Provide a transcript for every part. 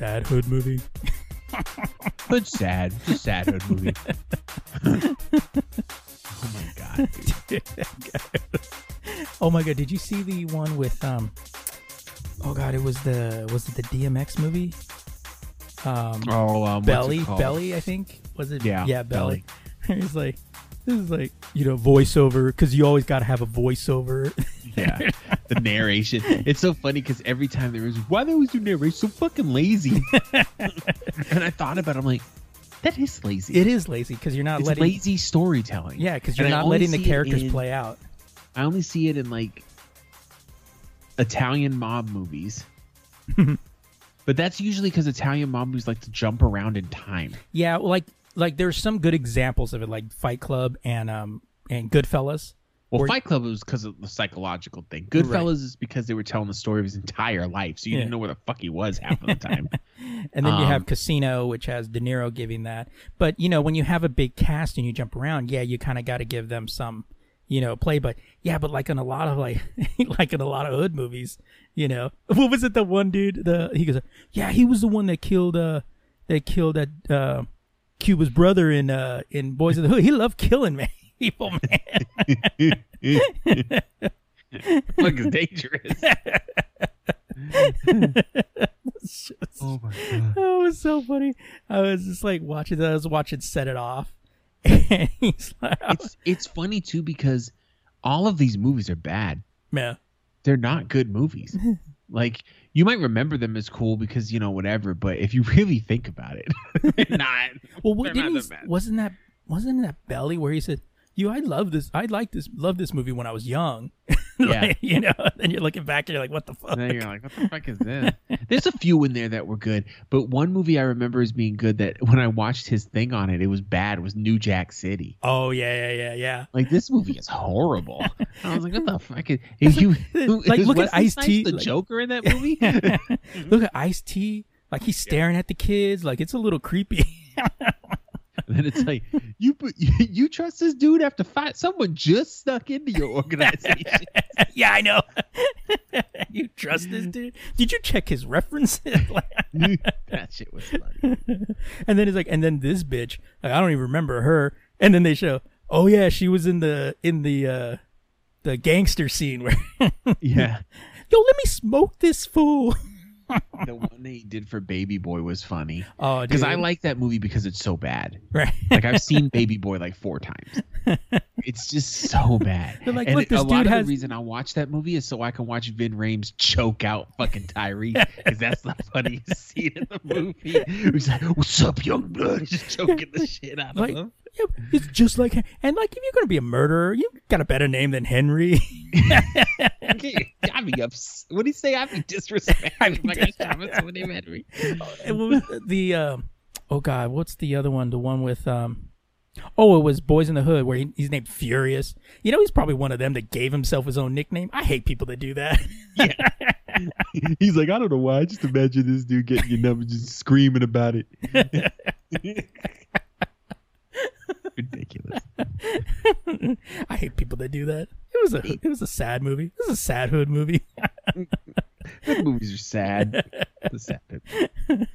Sad hood movie. But sad. It's a sad hood movie. oh my god. dude. oh my god, did you see the one with um Oh god, it was the was it the DMX movie? Um Oh, um, Belly. Belly, I think. Was it Yeah, Yeah, Belly. He's like this is like, you know, voiceover because you always got to have a voiceover. Yeah. The narration. It's so funny because every time there is, why they always do narration so fucking lazy? and I thought about it, I'm like, that is lazy. it is lazy because you're not it's letting lazy storytelling. Yeah, because you're And not letting the characters in- play out. I only see it in like Italian mob movies. but that's usually because Italian mob movies like to jump around in time. Yeah, like like there's some good examples of it, like Fight Club and um and Goodfellas. Well, Or- Fight Club was because of the psychological thing. Goodfellas is because they were telling the story of his entire life, so you Yeah. didn't know where the fuck he was half of the time. And then you have Um, Casino, which has De Niro giving that. But you know, when you have a big cast and you jump around, yeah, you kind of got to give them some, you know, play. But yeah, but like in a lot of like, like in a lot of hood movies, you know, what was it? The one dude, the he goes, yeah, he was the one that killed, uh, that killed that uh, Cuba's brother in uh in Boys of the Hood. He loved killing man. People, man. Look, is dangerous. oh my god! Oh, it was so funny. I was just like watching that. I was watching Set It Off. And he's like, oh, It's it's funny too because all of these movies are bad. man. They're not good movies. like you might remember them as cool because you know whatever, but if you really think about it, not. Well, what, didn't not he, wasn't that wasn't that Belly where he said, "You, I love this. I like this. Love this movie when I was young." Like, you know. And you're looking back, and you're like, "What the fuck?" And then you're like, what the fuck is this? There's a few in there that were good, but one movie I remember as being good that when I watched his thing on it, it was bad. Was New Jack City. oh yeah, yeah, yeah, yeah. Like this movie is horrible. I was like, what the fuck? Is, is you, Like, is look at Wesley Ice-T, the like- Joker in that movie. Look at Ice T. Like he's staring at the kids. Like it's a little creepy. And then it's like you put you, trust this dude after fight someone just snuck into your organization. yeah, I know. you trust this dude? Did you check his references? that shit was funny. and then it's like, and then this bitch, like, I don't even remember her. And then they show, oh yeah, she was in the in the uh the gangster scene where, Yeah, yo, let me smoke this fool. the one they did for Baby Boy was funny Oh, because I like that movie because it's so bad. right. Like I've seen Baby Boy like four times. It's just so bad. They're like, and look, this a lot dude of has- the reason I watch that movie is so I can watch Ving Rhames choke out fucking Tyree because that's the funniest scene in the movie. He's like, "What's up, young blood?" He's just choking the shit out of him. Yeah, it's just like, and like, if you're gonna be a murderer, you got a better name than Henry. I'd be ups- What do you say? I'd be disrespectful. I'd be if I got shot with someone named Henry. Was the um oh god, what's the other one? The one with um. Oh, it was Boys in the Hood, where he, he's named Furious. You know, he's probably one of them that gave himself his own nickname. I hate people that do that. yeah. He's like, I don't know why. I just imagine this dude getting your number, just screaming about it. Ridiculous. I hate people that do that. It was a it was a sad movie. It was a sad hood movie. Those movies are sad. The sad.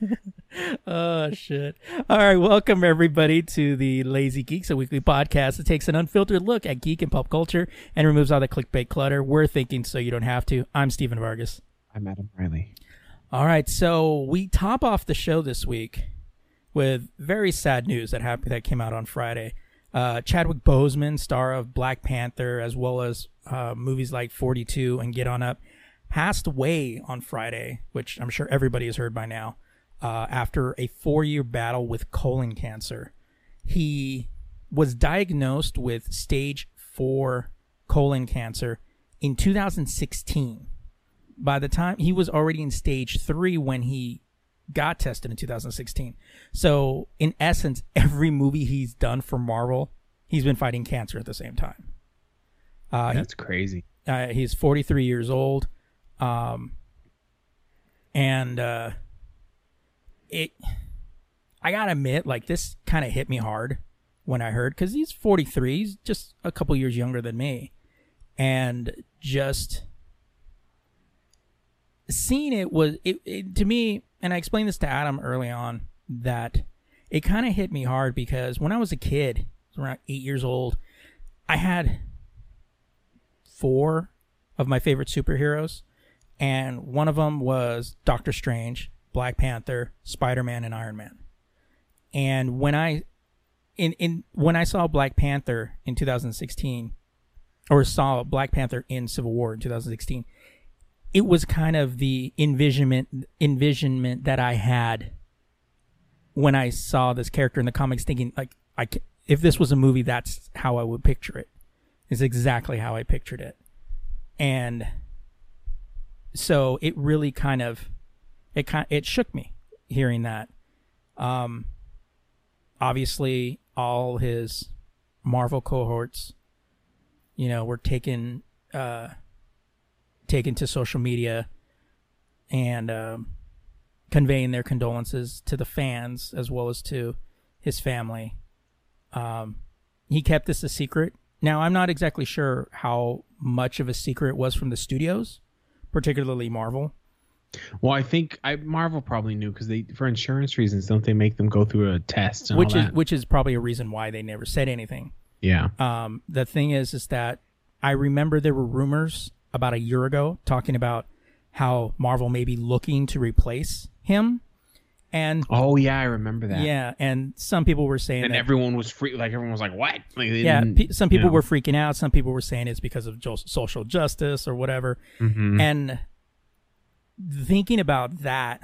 oh shit! All right, welcome everybody to the Lazy Geeks, a weekly podcast that takes an unfiltered look at geek and pop culture and removes all the clickbait clutter. We're thinking so you don't have to. I'm Steven Vargas. I'm Adam Riley. All right, so we top off the show this week with very sad news that happened that came out on Friday. Uh, Chadwick Boseman, star of Black Panther, as well as uh, movies like 42 and Get On Up, passed away on Friday, which I'm sure everybody has heard by now, uh, after a four year battle with colon cancer. He was diagnosed with stage four colon cancer in 2016. By the time he was already in stage three when he got tested in 2016. So, in essence, every movie he's done for Marvel, he's been fighting cancer at the same time. Uh, he- That's crazy. uh, he's 43 years old. Um, and uh, it, I gotta admit, like this kind of hit me hard when I heard because he's 43, he's just a couple years younger than me, and just seeing it was it, it to me. And I explained this to Adam early on that it kind of hit me hard because when I was a kid, around eight years old, I had four of my favorite superheroes, and one of them was Doctor Strange, Black Panther, Spider Man, and Iron Man. And when I in in when I saw Black Panther in 2016, or saw Black Panther in Civil War in 2016, it was kind of the envisionment envisionment that I had when I saw this character in the comics, thinking like I c- if this was a movie, that's how I would picture it. it. Is exactly how I pictured it, and so it really kind of it kind it shook me hearing that. Um, obviously, all his Marvel cohorts, you know, were taken uh, taken to social media and um, conveying their condolences to the fans as well as to his family. Um, he kept this a secret. Now, I'm not exactly sure how much of a secret it was from the studios, particularly Marvel. Well, I think I Marvel probably knew because they, for insurance reasons, don't they make them go through a test? And which is which is probably a reason why they never said anything. yeah. Um, the thing is, is that I remember there were rumors about a year ago talking about how Marvel may be looking to replace him, and Oh yeah, I remember that. yeah, and some people were saying And that, everyone was free. Like everyone was like, "What?" Like, yeah, pe- some people you know. were freaking out. Some people were saying it's because of jo- social justice or whatever. Mhm. And thinking about that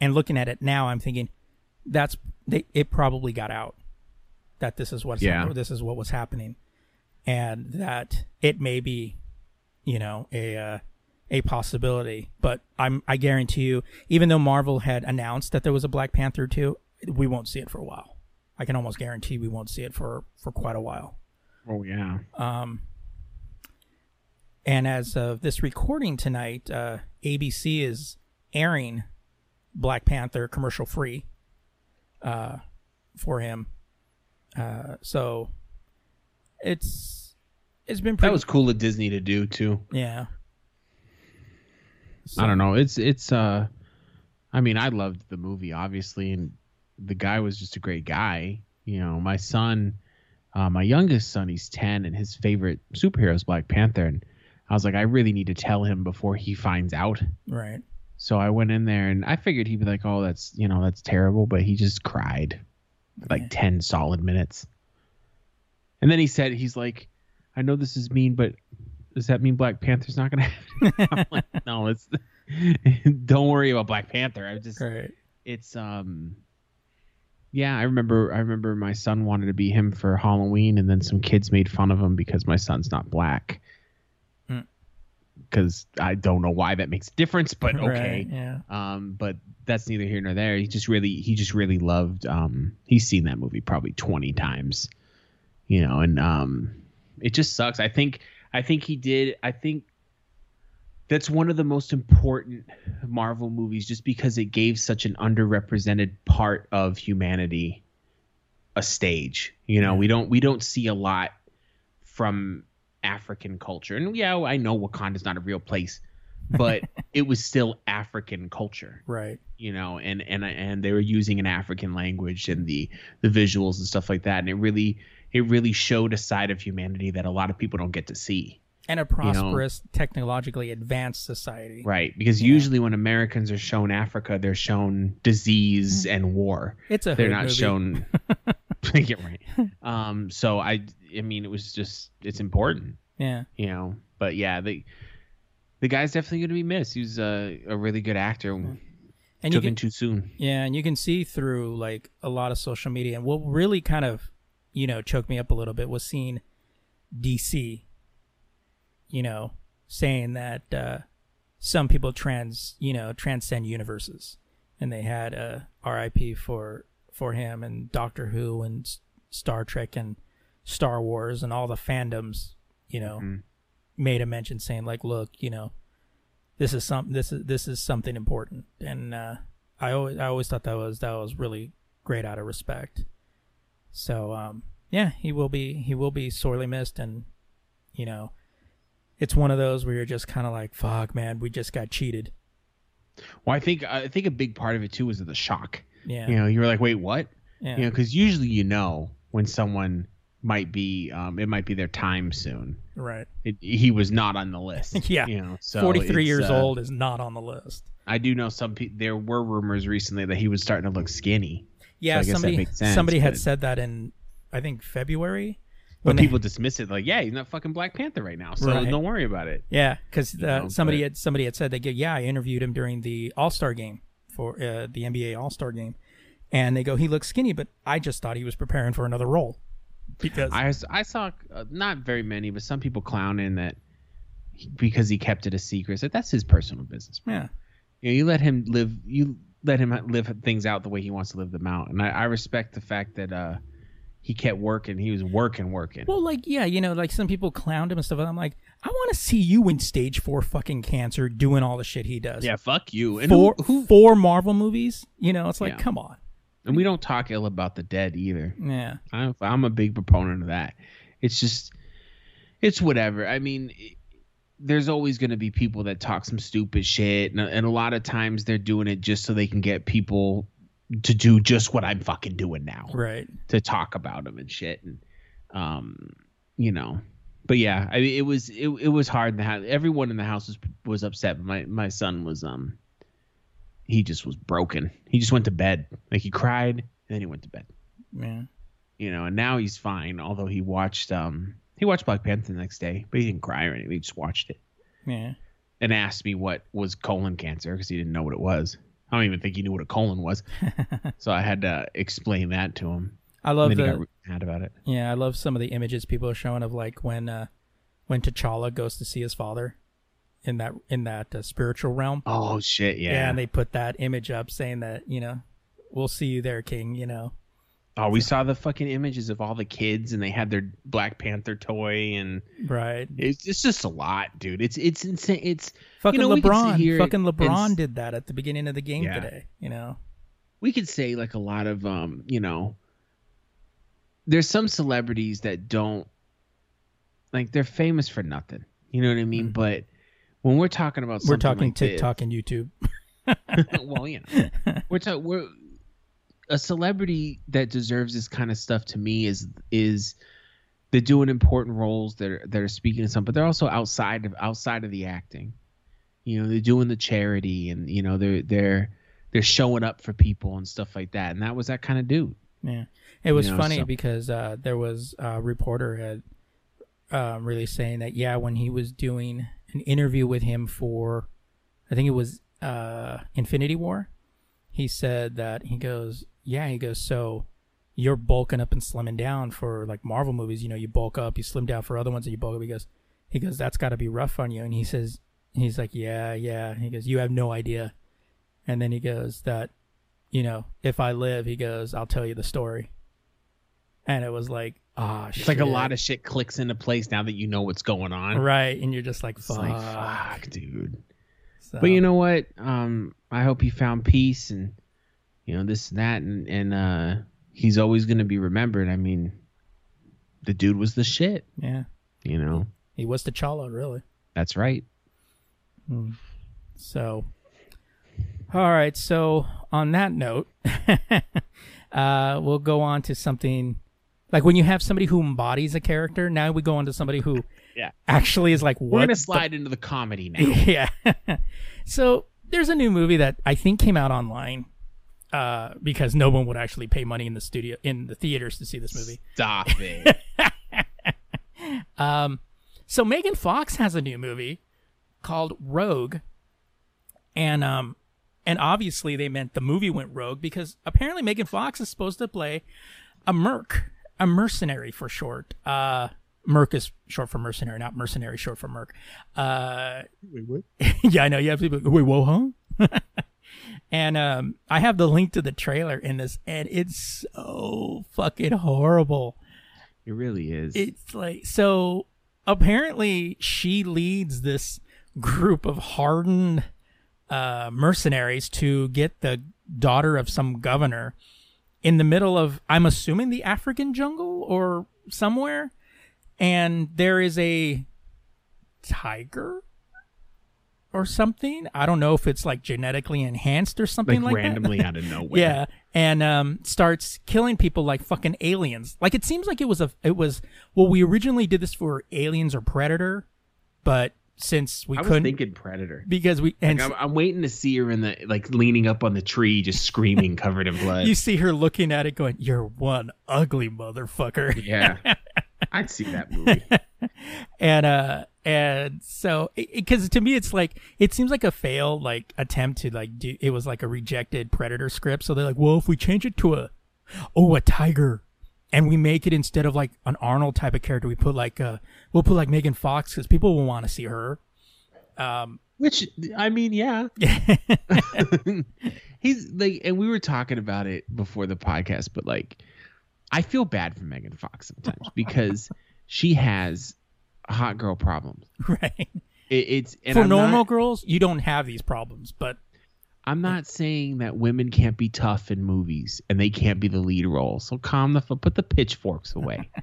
and looking at it now, I'm thinking that's they, it probably got out that this is what's Yeah. this is what was happening, and that it may be, you know, a uh, a possibility. But I'm I guarantee you, even though Marvel had announced that there was a Black Panther two, we won't see it for a while. I can almost guarantee we won't see it for for quite a while. Oh yeah. Um, and as of this recording tonight, uh, ABC is airing Black Panther commercial free uh, for him. Uh, so it's it's been pretty. That was cool of Disney to do too. yeah. I don't know. It's it's uh I mean, I loved the movie obviously and the guy was just a great guy. You know, my son uh, my youngest son, he's 10 and his favorite superhero is Black Panther and I was like I really need to tell him before he finds out. Right. So I went in there and I figured he'd be like, "Oh, that's, you know, that's terrible," but he just cried for like Yeah. 10 solid minutes. And then he said he's like, "I know this is mean, but does that mean Black Panther's not going to happen?" I'm like, "No, it's don't worry about Black Panther. I just Right. it's um yeah, I remember I remember my son wanted to be him for Halloween and then some kids made fun of him because my son's not black. Mm. because I don't know why that makes a difference, but okay. Right, yeah. Um, but that's neither here nor there. He just really, he just really loved. Um, he's seen that movie probably twenty times, you know, and um, it just sucks. I think, I think he did. I think that's one of the most important Marvel movies, just because it gave such an underrepresented part of humanity a stage. You know, we don't, we don't see a lot from African culture, and yeah, I know Wakanda's not a real place, but it was still African culture Right. you know and and and they were using an african language and the the visuals and stuff like that and it really it really showed a side of humanity that a lot of people don't get to see And a know- prosperous, technologically advanced society. right because Yeah. usually when americans are shown africa they're shown disease and war It's a they're not movie. shown yeah right um so i i mean it was just it's important Yeah. you know but yeah the the guy's definitely going to be missed he's a, a really good actor And you can, too soon Yeah, and you can see through like a lot of social media. And what really kind of, you know, choked me up a little bit was seeing DC, you know, saying that uh, some people trans, you know, transcend universes, and they had a RIP for for him and Doctor Who and Star Trek and Star Wars and all the fandoms, you know, Mhm. made a mention saying like, look, you know, this is some this is this is something important, and uh, I always I always thought that was that was really great out of respect. So um, yeah, he will be he will be sorely missed, and you know, it's one of those where you're just kind of like, fuck, man, we just got cheated. Well, I think I think a big part of it too was the shock. Yeah, You know, you were like, "Wait, what?" yeah, You know, because usually you know when someone might be, um, it might be their time soon. right. It, he was not on the list. Yeah. you know, so Forty three years uh, old is not on the list. I do know some people. There were rumors recently that he was starting to look skinny, Yeah, that somebody sense, somebody had said that in I think February. but when they- people dismiss it like, "Yeah, he's not fucking Black Panther right now, so Right. don't worry about it." Yeah, because uh, know, somebody but- had somebody had said they go, yeah, I interviewed him during the All Star game for uh, the NBA All Star game, and they go, he looks skinny, but I just thought he was preparing for another role because I I saw uh, not very many, but some people clowning that he, because he kept it a secret. Like that's his personal business. yeah, you know, you let him live you let him live things out the way he wants to live them out and i, I respect the fact that uh he kept working he was working working well, like yeah, you know, like some people clowned him and stuff. And I'm like, I want to see you in stage four fucking cancer doing all the shit he does. yeah fuck you and four who, who four Marvel movies. You know, it's like, Yeah. come on. and we don't talk ill about the dead either Yeah, I'm, I'm a big proponent of that it's just it's whatever i mean it, there's always going to be people that talk some stupid shit and, and a lot of times they're doing it just so they can get people to do just what i'm fucking doing now. Right. to talk about them and shit and um you know. But yeah I mean, it was it, it was hard in the house everyone in the house was was upset my my son was um he just was broken. He just went to bed. Like he cried and then he went to bed. Yeah, you know and now he's fine although he watched um he watched black panther the next day but he didn't cry or anything he just watched it yeah. and asked me what was colon cancer because he didn't know what it was i don't even think he knew what a colon was so i had to explain that to him I love and the mad about it Yeah, I love some of the images people are showing of like when uh when T'Challa goes to see his father in that in that uh, spiritual realm. Oh shit, yeah. and they put that image up saying that, you know, we'll see you there, king, you know. Oh, we saw the fucking images of all the kids, and they had their Black Panther toy, and Right. it's, it's just a lot, dude. It's it's insane. It's Fucking know, could sit LeBron. here Fucking LeBron s- did that at the beginning of the game Yeah. today, you know. we could say like a lot of um, you know, there's some celebrities that don't like they're famous for nothing. You know what I mean? Mhm. But when we're talking about We're talking like this- TikTok and YouTube. well, you know, we're talking. We're a celebrity that deserves this kind of stuff to me is is they're doing important roles. They're they're speaking to some, but they're also outside of outside of the acting. You know, they're doing the charity, and you know they're they're they're showing up for people and stuff like that. And that was that kind of dude. Yeah, it was know, funny so- because uh, there was a reporter had uh, really saying that yeah, when he was doing an interview with him for, I think it was uh, Infinity War, he said that he goes, yeah, he goes, so you're bulking up and slimming down for like Marvel movies, you know, you bulk up, you slim down for other ones, and you bulk up. He goes, He goes, "That's got to be rough on you." And he says, "He's like, yeah, yeah." He goes, "You have no idea." And then he goes, "That, you know, if I live," he goes, "I'll tell you the story." And it was like, ah, It's like a lot of shit clicks into place now that you know what's going on. right, and you're just like, "Fuck." like fuck, dude. So- But you know what? Um, I hope he found peace and you know this and that, and and uh, he's always gonna be remembered. I mean, the dude was the shit. yeah, You know, he was the T'Challa, really. that's right. So, all right. So, on that note, uh, we'll go on to something like when you have somebody who embodies a character. Now we go on to somebody who Yeah. actually is like, We're what? gonna the- slide into the comedy now. yeah. so there's a new movie that I think came out online. Uh, because no one would actually pay money in the studio in the theaters to see this movie. Stop it. Um, so Megan Fox has a new movie called Rogue, and um, and obviously they meant the movie went rogue because apparently Megan Fox is supposed to play a merc, a mercenary for short. Uh, merc is short for mercenary, not mercenary short for merc. Uh, Wait, what? yeah, I know. You have people. Wait, whoa, huh? and um, I have the link to the trailer in this, and it's so fucking horrible. It really is. it's like so apparently she leads this group of hardened uh, mercenaries to get the daughter of some governor in the middle of i'm assuming the african jungle or somewhere. And there is a tiger or something i don't know if it's like genetically enhanced or something like, like, that. randomly out of nowhere. Yeah, and um, starts killing people like fucking aliens. Like it seems like it was a it was well, we originally did this for Aliens or Predator, but since we I was couldn't thinking Predator. because we and Like, I'm, I'm waiting to see her in the like leaning up on the tree, just screaming, covered in blood. you see her looking at it, going, "You're one ugly motherfucker," yeah, I'd see that movie. and uh and so because to me it's like it seems like a failed like attempt to like do it was like a rejected predator script. So they're like well if we change it to a oh a tiger and we make it instead of like an arnold type of character we put like uh we'll put like megan fox because people will want to see her. Um Which I mean, yeah, he's like, and we were talking about it before the podcast, but like, I feel bad for Megan Fox sometimes because she has hot girl problems. right It, it's and for I'm normal Not, girls you don't have these problems but I'm not saying that women can't be tough in movies and they can't be the lead role. So calm the f- put the pitchforks away.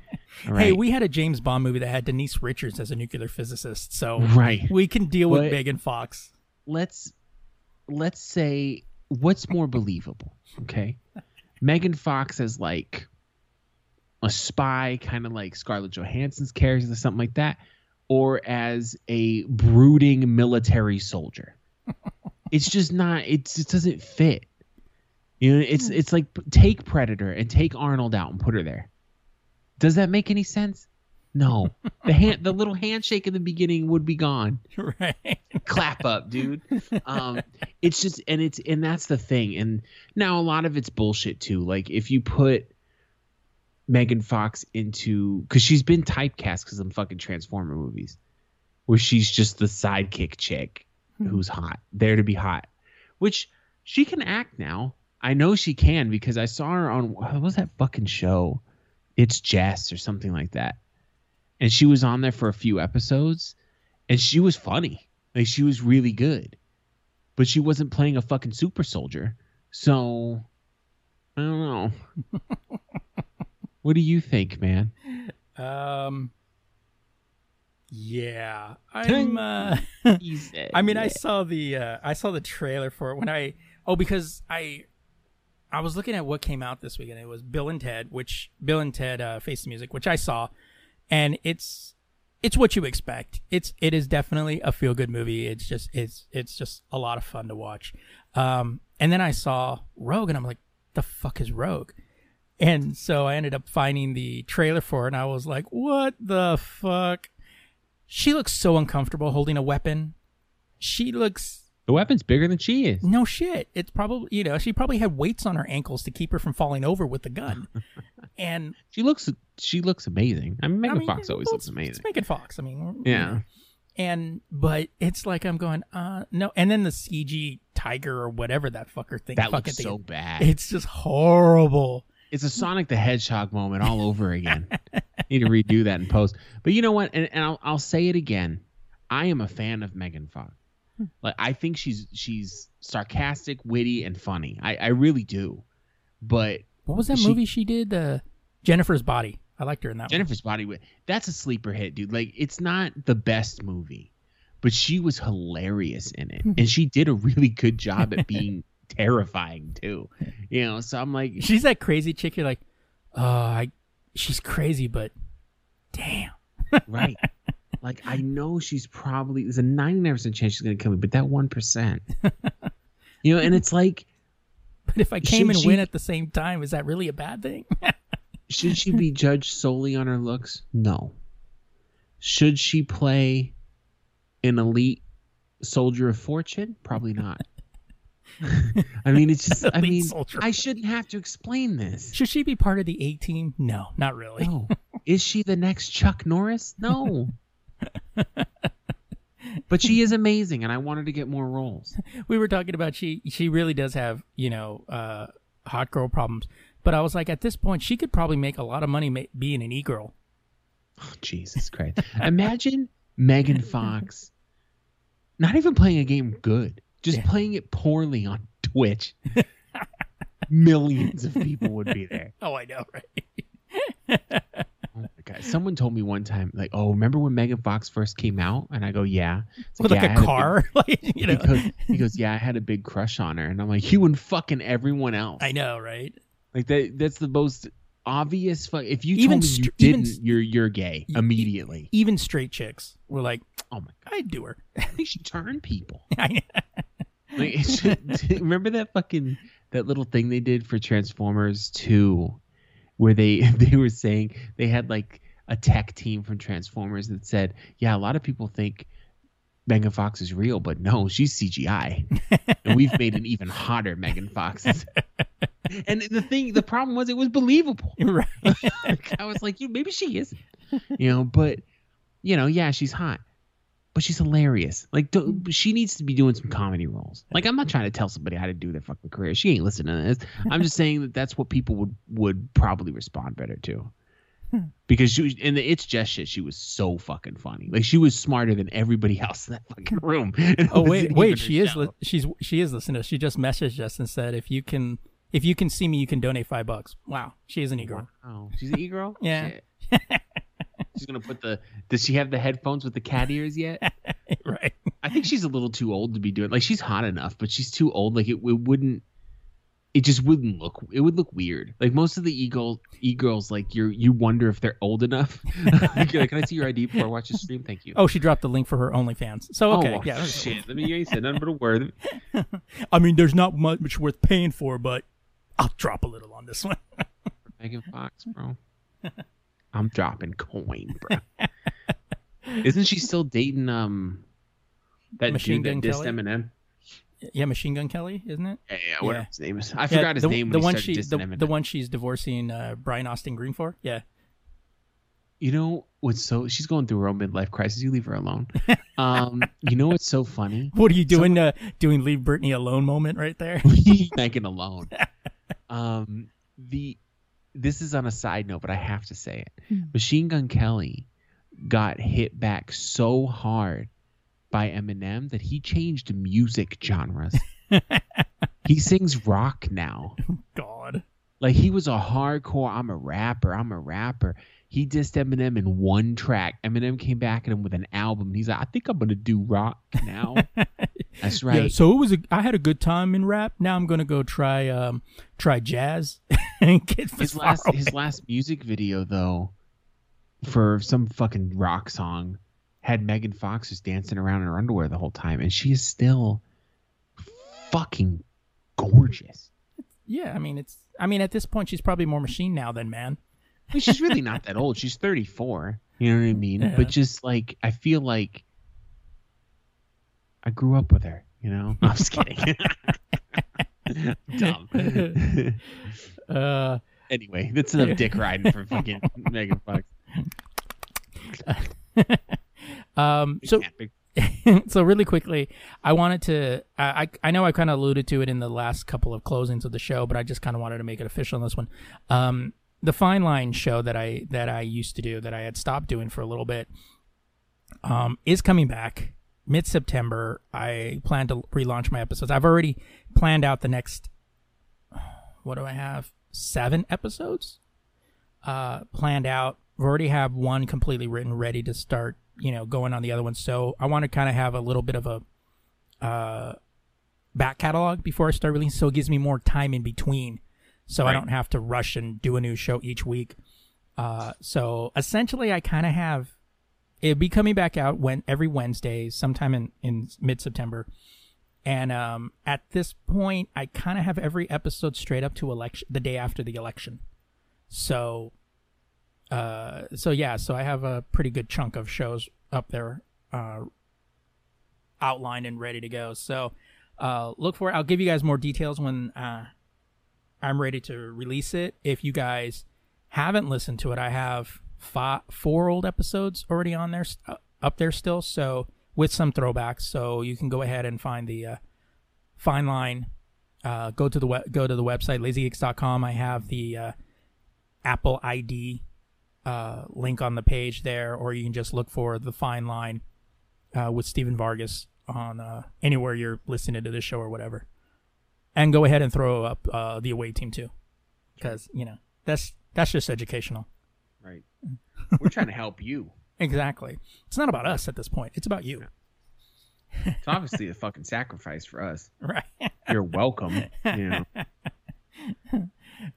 Right. hey we had a james bond movie that had denise richards as a nuclear physicist so right. we can deal with megan fox let's let's say what's more believable okay megan fox as like a spy kind of like scarlett johansson's character or something like that or as a brooding military soldier. It's just not it just doesn't fit. You know it's it's like take predator and take arnold out and put her there. Does that make any sense? No. The hand the little handshake in the beginning would be gone. Right. Clap up, dude. Um, it's just, and it's, and that's the thing. And now a lot of it's bullshit too. Like if you put Megan Fox into, because she's been typecast because of fucking Transformer movies, where she's just the sidekick chick hmm. who's hot, there to be hot, which she can act now. I know she can because I saw her on what was that fucking show? It's Jess or something like that. And she was on there for a few episodes and she was funny. Like she was really good. But she wasn't playing a fucking super soldier. So I don't know. what do you think, man? Um. Yeah, I'm. Uh, I mean, I saw the uh, I saw the trailer for it when I oh because I I was looking at what came out this weekend. It was Bill and Ted, which Bill and Ted uh, Face the Music, which I saw, and it's it's what you expect. It's it is definitely a feel good movie. It's just it's it's just a lot of fun to watch. Um, and then I saw Rogue, and I'm like, the fuck is Rogue? And so I ended up finding the trailer for it, and I was like, what the fuck? She looks so uncomfortable holding a weapon. She looks the weapon's bigger than she is. no shit. It's probably you know she probably had weights on her ankles to keep her from falling over with the gun, and She looks she looks amazing. I mean, Megan I mean, Fox always well, looks amazing. It's Megan Fox. I mean, you Yeah. know. And but it's like I'm going, uh, no. And then the CG tiger or whatever that fucker thing. that looks so bad. It's just horrible. It's a Sonic the Hedgehog moment all over again. Need to redo that in post. But you know what? And, and I'll I'll say it again. I am a fan of Megan Fox. Like I think she's she's sarcastic, witty, and funny. I, I really do. But What was that She- movie she did? Uh, Jennifer's Body. I liked her in that. one. Jennifer's Body that's a sleeper hit, dude. Like it's not the best movie, but she was hilarious in it, and she did a really good job at being terrifying too. You know, so I'm like, She's that crazy chick. You're like, oh, I, she's crazy, but damn. right. Like I know she's probably there's a 99% chance she's gonna kill me, but that one percent, you know, and it's like, But if I came and win at the same time, is that really a bad thing? should she be judged solely on her looks? No. Should she play an elite soldier of fortune? Probably not. I mean, it's just. I mean, soldier. I shouldn't have to explain this. Should she be part of the A team? No, not really. No. Is she the next Chuck Norris? No. but she is amazing, and I wanted to get more roles. We were talking about she. She really does have you know uh, hot girl problems. But I was like, at this point, she could probably make a lot of money ma- being an e girl. Oh, Jesus Christ. Imagine Megan Fox not even playing a game good, just Yeah. playing it poorly on Twitch. Millions of people would be there. Oh, I know, right? Oh God. Someone told me one time, like, oh, remember when Megan Fox first came out? And I go, yeah. It's With "Yeah, like I a had big- car, like you know. he, goes, he goes, yeah, I had a big crush on her. And I'm like, you and fucking everyone else. I know, right? Like that. That's the most obvious. Fuck. If you Even told me you str- even didn't, s- you're you're gay immediately. Even straight chicks were like, Oh my god, I'd do her. I think she turned people. Like, remember that fucking that little thing they did for Transformers 2 where they they were saying they had like a tech team from Transformers that said, "Yeah, a lot of people think Megan Fox is real, but no, she's CGI." and we've made an even hotter Megan Fox. and the thing the problem was it was believable. right. I was like, you maybe she isn't. You know, but you know, yeah, she's hot. But she's hilarious. Like, do, mm. she needs to be doing some comedy roles. Like, I'm not trying to tell somebody how to do their fucking career. She ain't listening to this. I'm just saying that that's what people would would probably respond better to. Hmm. Because she was, in the It's Just shit, she was so fucking funny. Like, she was smarter than everybody else in that fucking room. And Oh wait, wait. She is. show. Li- she's. She is listening. She just messaged us and said, "If you can, if you can see me, you can donate five bucks." Wow, she is an e-girl. Wow, she's an e-girl. Yeah. She's gonna put the. Does she have the headphones with the cat ears yet? right. I think she's a little too old to be doing. Like she's hot enough, but she's too old. Like it, it wouldn't. It just wouldn't look. It would look weird. Like most of the e girl e girls, like you you wonder if they're old enough. like, can I see your ID before I watch the stream? Thank you. Oh, she dropped the link for her OnlyFans. So oh, okay, Oh, yeah. shit. Let me. You ain't said nothing but a word. I mean, there's not much worth paying for, but I'll drop a little on this one. Megan Fox, bro. I'm dropping coin, bro. Isn't she still dating um that Machine dude that Gun dissed Kelly? Eminem? yeah, Machine Gun Kelly, isn't it? Yeah, yeah, whatever Yeah. his name is. I Yeah, forgot his the, name. The one she, the, the one she's divorcing uh, Brian Austin Green for. Yeah. You know what's so? She's going through her own midlife crisis. You leave her alone. Um, you know what's so funny? What are you doing? uh, doing leave Britney alone moment right there. Megan alone. Um, the this is on a side note, but I have to say it. Machine Gun Kelly got hit back so hard by Eminem that he changed music genres. he sings rock now. God. Like he was a hardcore, I'm a rapper, I'm a rapper. He dissed Eminem in one track. Eminem came back at him with an album. He's like, I think I'm gonna do rock now. That's right. Yeah, so it was. A, I had a good time in rap. Now I'm gonna go try um try jazz and get his last away. his last music video though, for some fucking rock song, had Megan Fox just dancing around in her underwear the whole time, and she is still fucking gorgeous. Yeah, I mean it's. I mean at this point she's probably more machine now than man. I mean, she's really not that old. She's 34. You know what I mean? Yeah. But just like I feel like I grew up with her. You know? No, I'm just kidding. Dumb. Uh, Anyway, that's enough dick riding for fucking Megan Fox. um, so so really quickly, I wanted to. I I, I know I kind of alluded to it in the last couple of closings of the show, but I just kind of wanted to make it official on this one. Um, the Fine Line show that I that I used to do that I had stopped doing for a little bit, um, is coming back mid September. I plan to relaunch my episodes. I've already planned out the next. What do I have? Seven episodes, uh, planned out. We already have one completely written, ready to start you know going on the other one so i want to kind of have a little bit of a uh back catalog before i start releasing so it gives me more time in between so i don't have to rush and do a new show each week uh so essentially i kind of have it'll be coming back out when every wednesday sometime in in mid-september and um at this point i kind of have every episode straight up to election the day after the election. So uh so yeah so i have a pretty good chunk of shows up there uh outlined and ready to go. So uh look for it i'll give you guys more details when uh i'm ready to release it. If you guys haven't listened to it i have five four old episodes already on there uh, up there still. So with some throwbacks so you can go ahead and find the uh fine line uh go to the web go to the website lazygeeks.com i have the uh apple id uh, link on the page there, or you can just look for the Fine Line uh, with Steven Vargas on uh, anywhere you're listening to this show or whatever. And go ahead and throw up uh, the away team too, because you know that's that's just educational. Right. We're trying to help you. Exactly. It's not about us at this point. It's about you, It's obviously a fucking sacrifice for us. right? You're welcome. You know.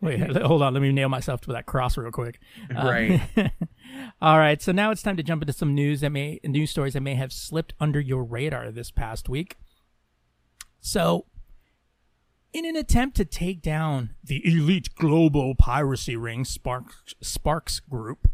Wait, hold on. Let me nail myself to that cross real quick. Uh, Right. All right. So now it's time to jump into some news that may news stories that may have slipped under your radar this past week. So, in an attempt to take down the elite global piracy ring Sparks Sparks Group,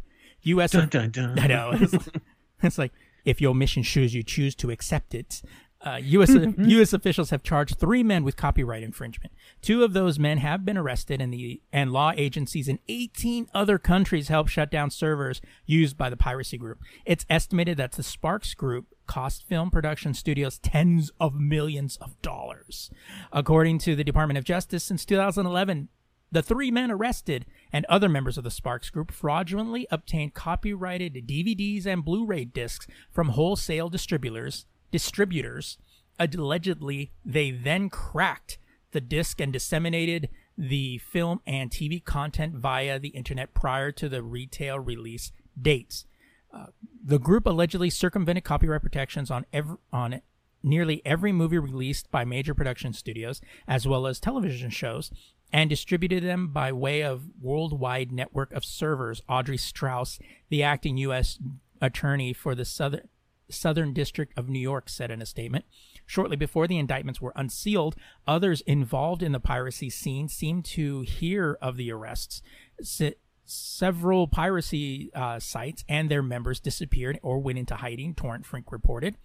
U.S. Dun, dun, dun. I know. It's, it's like if your mission shows you choose to accept it. Uh, U.S. U.S. officials have charged three men with copyright infringement. Two of those men have been arrested, and the and law agencies in 18 other countries helped shut down servers used by the piracy group. It's estimated that the Sparks Group cost film production studios tens of millions of dollars, according to the Department of Justice. Since 2011, the three men arrested and other members of the Sparks Group fraudulently obtained copyrighted DVDs and Blu-ray discs from wholesale distributors. Distributors. Allegedly, they then cracked the disc and disseminated the film and TV content via the internet prior to the retail release dates. Uh, the group allegedly circumvented copyright protections on every, on nearly every movie released by major production studios, as well as television shows, and distributed them by way of worldwide network of servers. Audrey Strauss, the acting U.S. attorney for the Southern Southern District of New York, said in a statement. Shortly before the indictments were unsealed, others involved in the piracy scene seemed to hear of the arrests. Se- several piracy uh, sites and their members disappeared or went into hiding. Torrent Freak reported.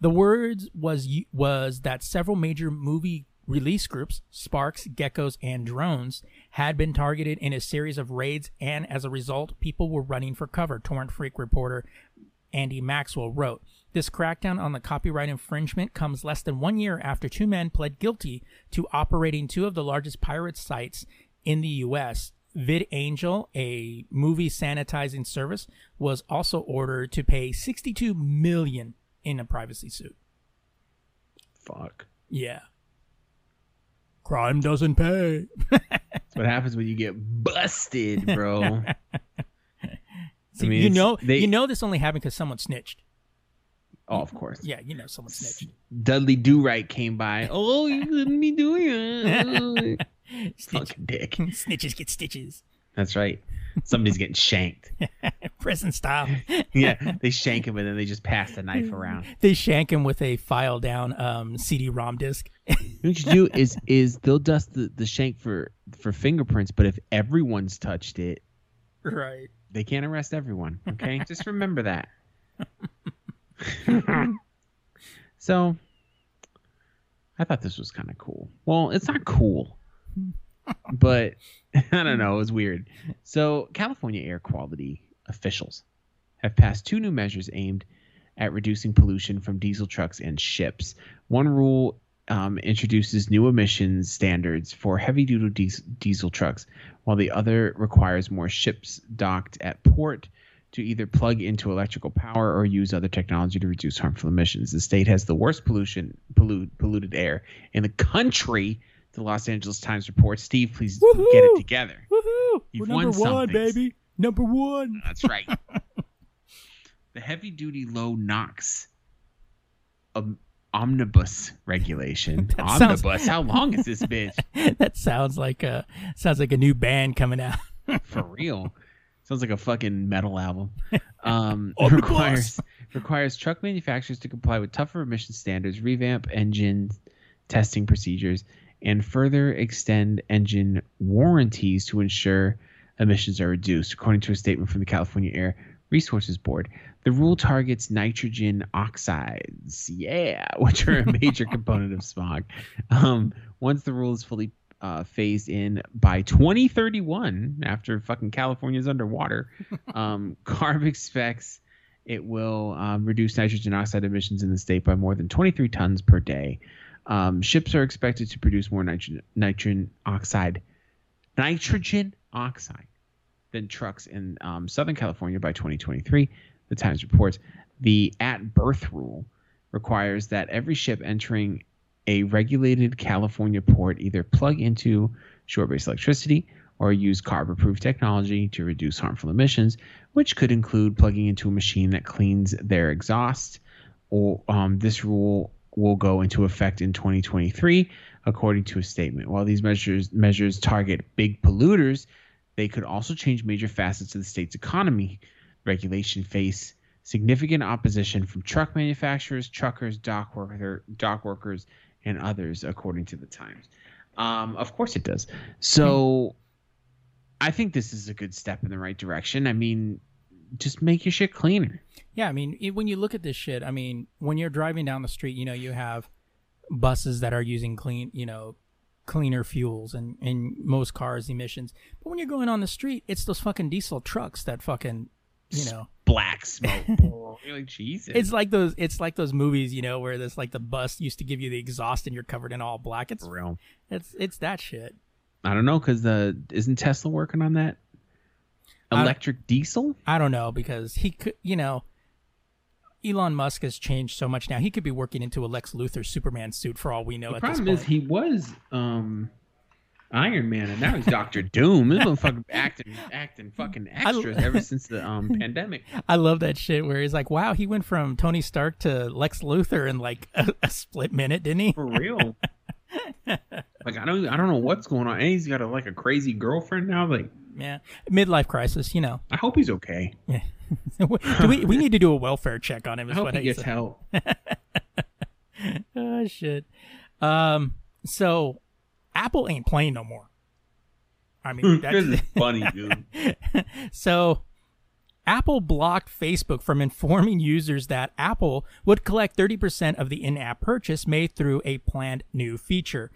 The words was was that several major movie release groups, Sparks, Geckos, and Drones, had been targeted in a series of raids, and as a result, people were running for cover. Torrent Freak reporter Andy Maxwell wrote. This crackdown on the copyright infringement comes less than one year after two men pled guilty to operating two of the largest pirate sites in the U.S. VidAngel, a movie sanitizing service, was also ordered to pay 62 million in a privacy suit. Fuck. Yeah. Crime doesn't pay. That's what happens when you get busted, bro. See, mean, you know, they- you know this only happened because someone snitched. oh, of course. Yeah, you know someone snitched. Dudley Do Right came by. Oh, you couldn't be doing it. Snitch, Fucking dick. snitches get stitches. That's right. Somebody's getting shanked. Prison style. Yeah, they shank him and then they just pass the knife around. they shank him with a file down um, CD-ROM disc. What you do is is they'll dust the, the shank for for fingerprints, but if everyone's touched it, right. they can't arrest everyone. Okay, just remember that. so, I thought this was kind of cool. Well, it's not cool. But I don't know. It was weird. So, California air quality officials have passed two new measures aimed at reducing pollution from diesel trucks and ships. One rule um, introduces new emissions standards for heavy duty diesel, trucks, while the other requires more ships docked at port to either plug into electrical power or use other technology to reduce harmful emissions. The state has the worst pollution pollute, polluted air in the country. The Los Angeles Times reports. Steve, please Woohoo! get it together. Woohoo! You've We're number won baby. Number one. That's right. the heavy duty low NOx um, omnibus regulation. That sounds- omnibus. How long is this bitch? that sounds like a sounds like a new band coming out. For real. Sounds like a fucking metal album. Um, Omnibus. requires requires truck manufacturers to comply with tougher emission standards, revamp engine testing procedures, and further extend engine warranties to ensure emissions are reduced, according to a statement from the California Air Resources Board. The rule targets nitrogen oxides, yeah, which are a major component of smog. Um, once the rule is fully uh, phased in by 2031, after fucking California's underwater, um, CARB expects it will um, reduce nitrogen oxide emissions in the state by more than 23 tons per day. Um, ships are expected to produce more nitrogen, nitrogen oxide, nitrogen oxide than trucks in um, Southern California by 2023. The Times reports the At-Berth rule requires that every ship entering a regulated California port either plug into shore based electricity or use carb approved technology to reduce harmful emissions, which could include plugging into a machine that cleans their exhaust. Or um, this rule will go into effect in 2023, according to a statement. While these measures measures target big polluters, they could also change major facets of the state's economy. Regulation face significant opposition from truck manufacturers, truckers, dock worker, dock workers, and others, according to the Times. Um, of course, it does. So, I think this is a good step in the right direction. I mean, just make your shit cleaner. Yeah, I mean, it, when you look at this shit, I mean, when you're driving down the street, you know, you have buses that are using clean, you know, cleaner fuels and in most cars emissions. But when you're going on the street, it's those fucking diesel trucks that fucking, you know, Black smoke. You're like Jesus. it's like those it's like those movies, you know, where this like the bus used to give you the exhaust and you're covered in all black. It's for real. it's it's that shit. I don't know because the isn't Tesla working on that I- electric diesel? I don't know because he could, you know, Elon Musk has changed so much now. He could be working into a Lex Luthor Superman suit for all we know The at this problem is he was um Iron Man and now he's Doctor Doom. This motherfucker acting acting fucking extras ever since the um pandemic. I love that shit where he's like, "Wow, he went from Tony Stark to Lex Luthor in like a, a split minute, didn't he?" For real. like I don't I don't know what's going on. And he's got a like a crazy girlfriend now. Like Yeah, midlife crisis. You know, I hope he's okay. do we we need to do a welfare check on him? I Is hope what he I gets said. help. Oh shit. Um. So, Apple ain't playing no more. I mean, this that's is funny, dude. so. Apple blocked Facebook from informing users that Apple would collect 30% of the in app purchase made through a planned new feature.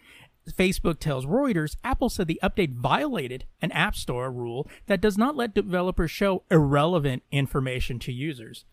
Facebook tells Reuters Apple said the update violated an App Store rule that does not let developers show irrelevant information to users.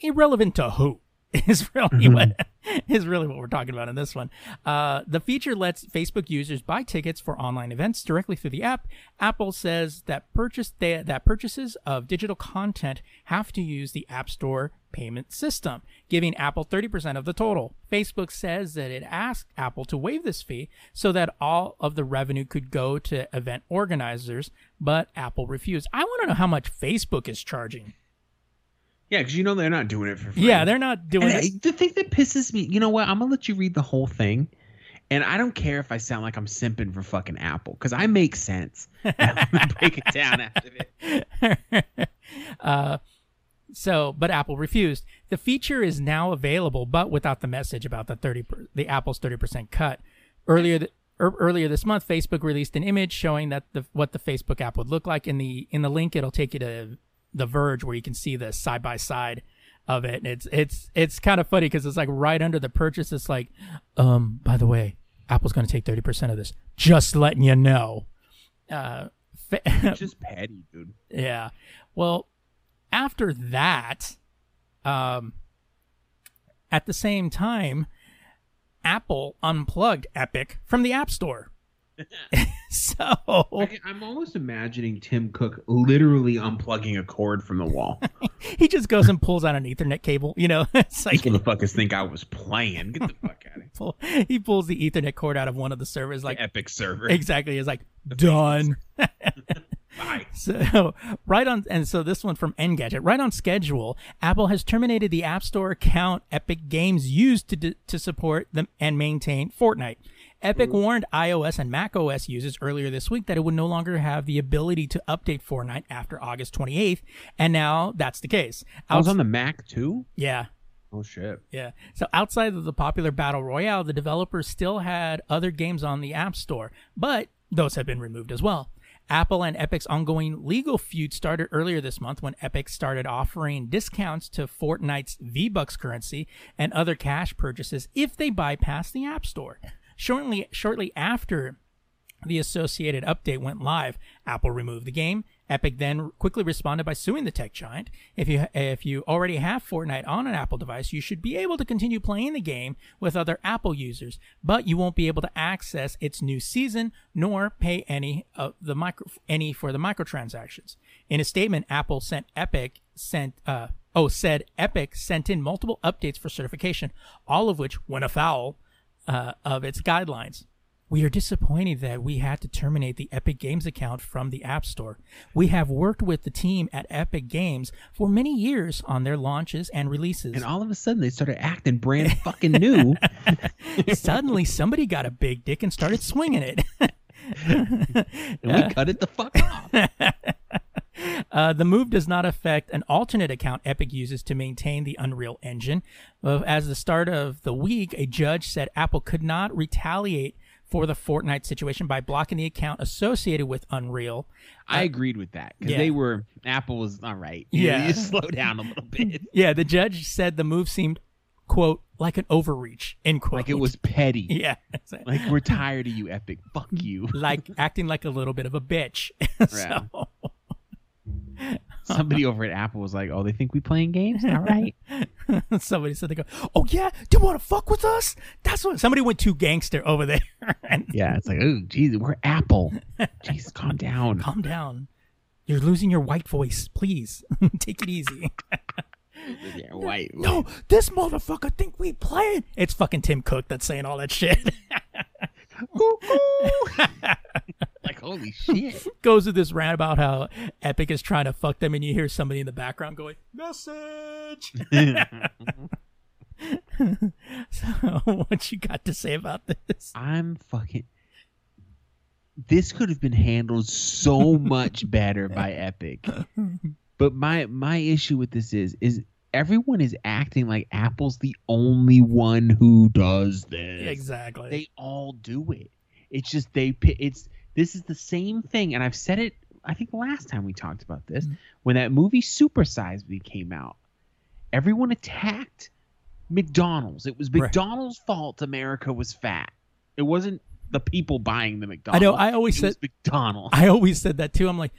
Irrelevant to who? Is really what is really what we're talking about in this one. Uh, the feature lets Facebook users buy tickets for online events directly through the app. Apple says that purchase that purchases of digital content have to use the App Store payment system, giving Apple 30% of the total. Facebook says that it asked Apple to waive this fee so that all of the revenue could go to event organizers, but Apple refused. I want to know how much Facebook is charging. Yeah, because you know they're not doing it for free. Yeah, they're not doing And it. The thing that pisses me, you know what? I'm gonna let you read the whole thing, and I don't care if I sound like I'm simping for fucking Apple because I make sense. I'm gonna break it down after this. uh, so, but Apple refused. The feature is now available, but without the message about the thirty, per, the Apple's thirty percent cut. Earlier, th- er, earlier this month, Facebook released an image showing that the what the Facebook app would look like. In the in the link, it'll take you to the Verge, where you can see the side by side of it. And it's it's it's kind of funny because it's like right under the purchase. It's like, um, by the way, Apple's going to take thirty percent of this. Just letting you know. Uh, fa- just petty, dude. yeah. Well, after that, um, at the same time, Apple unplugged Epic from the App Store. so I, I'm almost imagining Tim Cook literally unplugging a cord from the wall. he just goes and pulls out an Ethernet cable. You know, it's like These motherfuckers think I was playing. Get the fuck out of here. pull, he pulls the Ethernet cord out of one of the servers. Like Epic server. exactly, it's like done. Bye. So right on, and so this one from Engadget, right on schedule. Apple has terminated the App Store account Epic Games used to to support them and maintain Fortnite. Epic warned iOS and macOS users earlier this week that it would no longer have the ability to update Fortnite after August 28th, and now that's the case. Oh, I was on the Mac too. yeah, Oh shit. yeah. So outside of the popular Battle Royale, the developers still had other games on the App Store, but those have been removed as well. Apple and Epic's ongoing legal feud started earlier this month when Epic started offering discounts to Fortnite's V-Bucks currency and other cash purchases if they bypass the App Store. Shortly shortly after the associated update went live, Apple removed the game. Epic then quickly responded by suing the tech giant. If you if you already have Fortnite on an Apple device, you should be able to continue playing the game with other Apple users, but you won't be able to access its new season nor pay any of the micro any for the microtransactions. In a statement, Apple sent Epic sent uh oh said Epic sent in multiple updates for certification, all of which went afoul uh, of its guidelines. We are disappointed that we had to terminate the Epic Games account from the App Store. We have worked with the team at Epic Games for many years on their launches and releases. And all of a sudden they started acting brand fucking new. Suddenly, somebody got a big dick and started swinging it. and we cut it the fuck off. Uh, the move does not affect an alternate account Epic uses to maintain the Unreal Engine. Uh, as the start of the week, a judge said Apple could not retaliate for the Fortnite situation by blocking the account associated with Unreal. I agreed with that because yeah. they were Apple was all right. You know, Yeah. you slow down a little bit. Yeah, the judge said the move seemed, quote, like an overreach, end quote. like it was petty. Yeah. Like we're tired of you, Epic. Fuck you. like acting like a little bit of a bitch. So, Somebody over at Apple was like, "Oh, they think we playing games? All right." somebody said they go, "Oh yeah, do you want to fuck with us?" That's what somebody went too gangster over there. and Yeah, it's like, "Oh, geez, we're Apple." Jeez, calm down. calm down. You're losing your white voice. Please take it easy. Yeah, white. no, this motherfucker think we playing. It's fucking Tim Cook that's saying all that shit. like holy shit. Goes to this rant about how Epic is trying to fuck them, and you hear somebody in the background going, "Message." so, what you got to say about this? I'm fucking. This could have been handled so much better by Epic. But my my issue with this is is everyone is acting like Apple's the only one who does this. Exactly. They all do it. It's just they it's this is the same thing and I've said it I think last time we talked about this Mm-hmm. when that movie Super Size Me came out. Everyone attacked McDonald's. It was Right. McDonald's fault America was fat. It wasn't the people buying the McDonald's. I know. I always it said. was McDonald's. I always said that too. I'm like,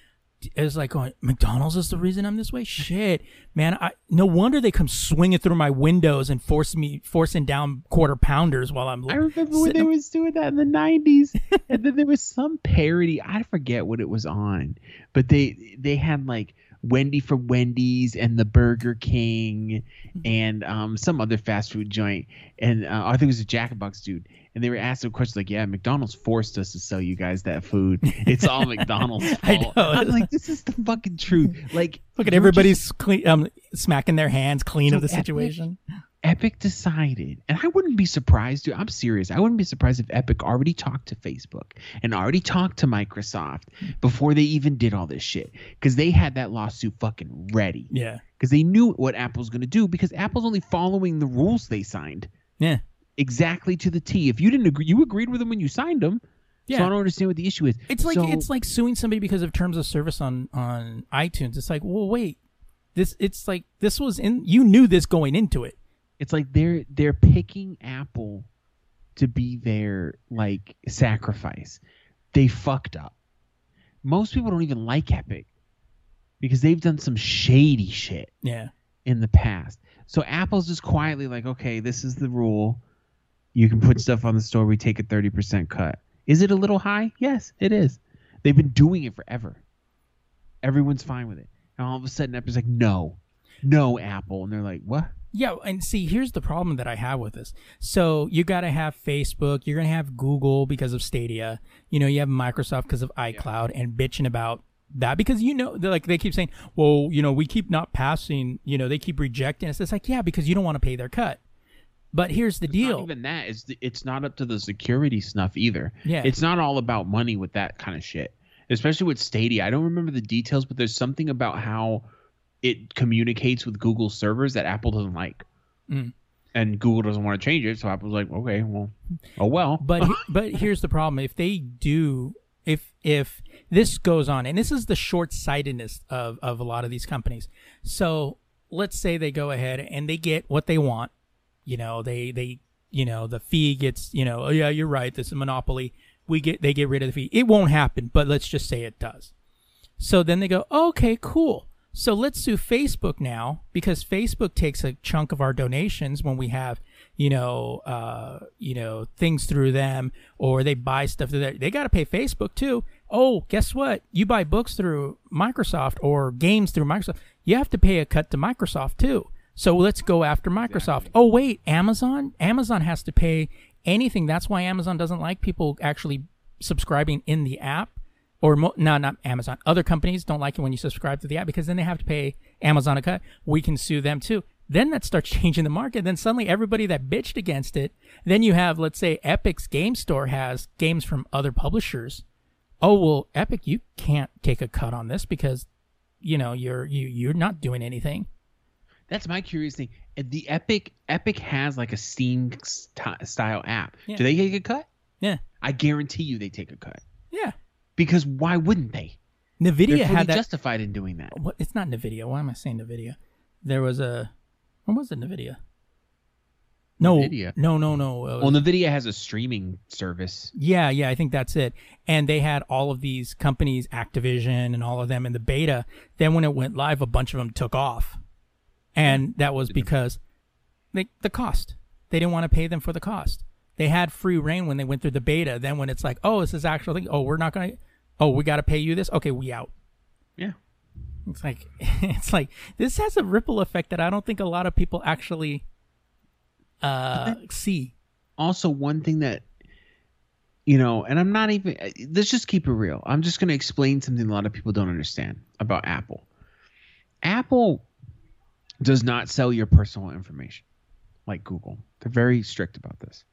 it's like going, McDonald's is the reason I'm this way. Shit, man. I no wonder they come swinging through my windows and force me, forcing down quarter pounders while I'm. I remember when they sitting- was doing that in the '90s, and then there was some parody. I forget what it was on, but they they had like Wendy from Wendy's and the Burger King, and um, some other fast food joint, and uh, I think it was a Jack in Box dude, and they were asking questions like, "Yeah, McDonald's forced us to sell you guys that food. It's all McDonald's I fault." know. I'm like, this is the fucking truth. Like, Look at everybody's just- clean, um, smacking their hands clean So of the situation. Epic decided, and I wouldn't be surprised, dude. I'm serious. I wouldn't be surprised if Epic already talked to Facebook and already talked to Microsoft before they even did all this shit. Because they had that lawsuit fucking ready. Yeah, Because they knew what Apple's going to do. Because Apple's only following the rules they signed yeah, exactly to the T. If you didn't agree, you agreed with them when you signed them. Yeah. So I don't understand what the issue is. It's like So- it's like suing somebody because of terms of service on on iTunes. It's like, well, wait, this. It's like this was in. You knew this going into it. It's like they're they're picking Apple to be their like sacrifice. They fucked up. most people don't even like Epic because they've done some shady shit Yeah. in the past. So Apple's just quietly like, okay, this is the rule. You can put stuff on the store. We take a 30% cut. Is it a little high? Yes, it is. They've been doing it forever. Everyone's fine with it. And all of a sudden, Apple's like, no, no, Apple. And they're like, what? Yeah, and see, here's the problem that I have with this. So you got to have Facebook, you're going to have Google because of Stadia. You know, you have Microsoft because of xCloud and bitching about that because you know, like they keep saying, "Well, you know, we keep not passing, you know, they keep rejecting us." It's like, "Yeah, because you don't want to pay their cut." But here's the Not deal. even that. It's, it's not up to the security snuff either. Yeah. It's not all about money with that kind of shit. Especially with Stadia. I don't remember the details, but there's something about how it communicates with Google servers that Apple doesn't like. Mm. And Google doesn't want to change it, so Apple's like, okay, well, oh well. But but here's the problem: if they do, if if this goes on, and this is the short sightedness of of a lot of these companies. So let's say they go ahead and they get what they want. You know, they they you know the fee gets you know oh yeah you're right this is a monopoly. We get they get rid of the fee. It won't happen, but let's just say it does. So then they go, okay, cool. So let's do Facebook now because Facebook takes a chunk of our donations when we have, you know, uh, you know, things through them or they buy stuff through there. They got to pay Facebook too. Oh, guess what? You buy books through Microsoft or games through Microsoft. You have to pay a cut to Microsoft too. So let's go after Microsoft. Oh wait, Amazon? Amazon has to pay anything. That's why Amazon doesn't like people actually subscribing in the app or mo- no, not Amazon. Other companies don't like it when you subscribe to the app because then they have to pay Amazon a cut. We can sue them too. Then that starts changing the market. Then suddenly everybody that bitched against it. Then you have, let's say, Epic's Game Store has games from other publishers. Oh well, Epic, you can't take a cut on this because, you know, you're you you're not doing anything. That's my curious thing. The Epic Epic has like a Steam st- style app. Yeah. Do they take a cut? Yeah, I guarantee you they take a cut. yeah. Because why wouldn't they? Nvidia They're had that. justified in doing that. what, it's not Nvidia. Why am I saying Nvidia? There was a. When was it Nvidia? No, Nvidia? no, no, no. It Well, Nvidia has a streaming service. Yeah, yeah, I think that's it. And they had all of these companies, Activision and all of them in the beta. Then when it went live, a bunch of them took off. And that was because they, the cost. They didn't want to pay them for the cost. They had free reign when they went through the beta. Then when it's like, oh, this is actual thing. Oh, we're not going to. Oh, we got to pay you this. Okay, we out. Yeah. It's like it's like this has a ripple effect that I don't think a lot of people actually uh see. Also, one thing that you know, and I'm not even. uh, Let's just keep it real. I'm just going to explain something a lot of people don't understand about Apple. Apple does not sell your personal information like Google. They're very strict about this.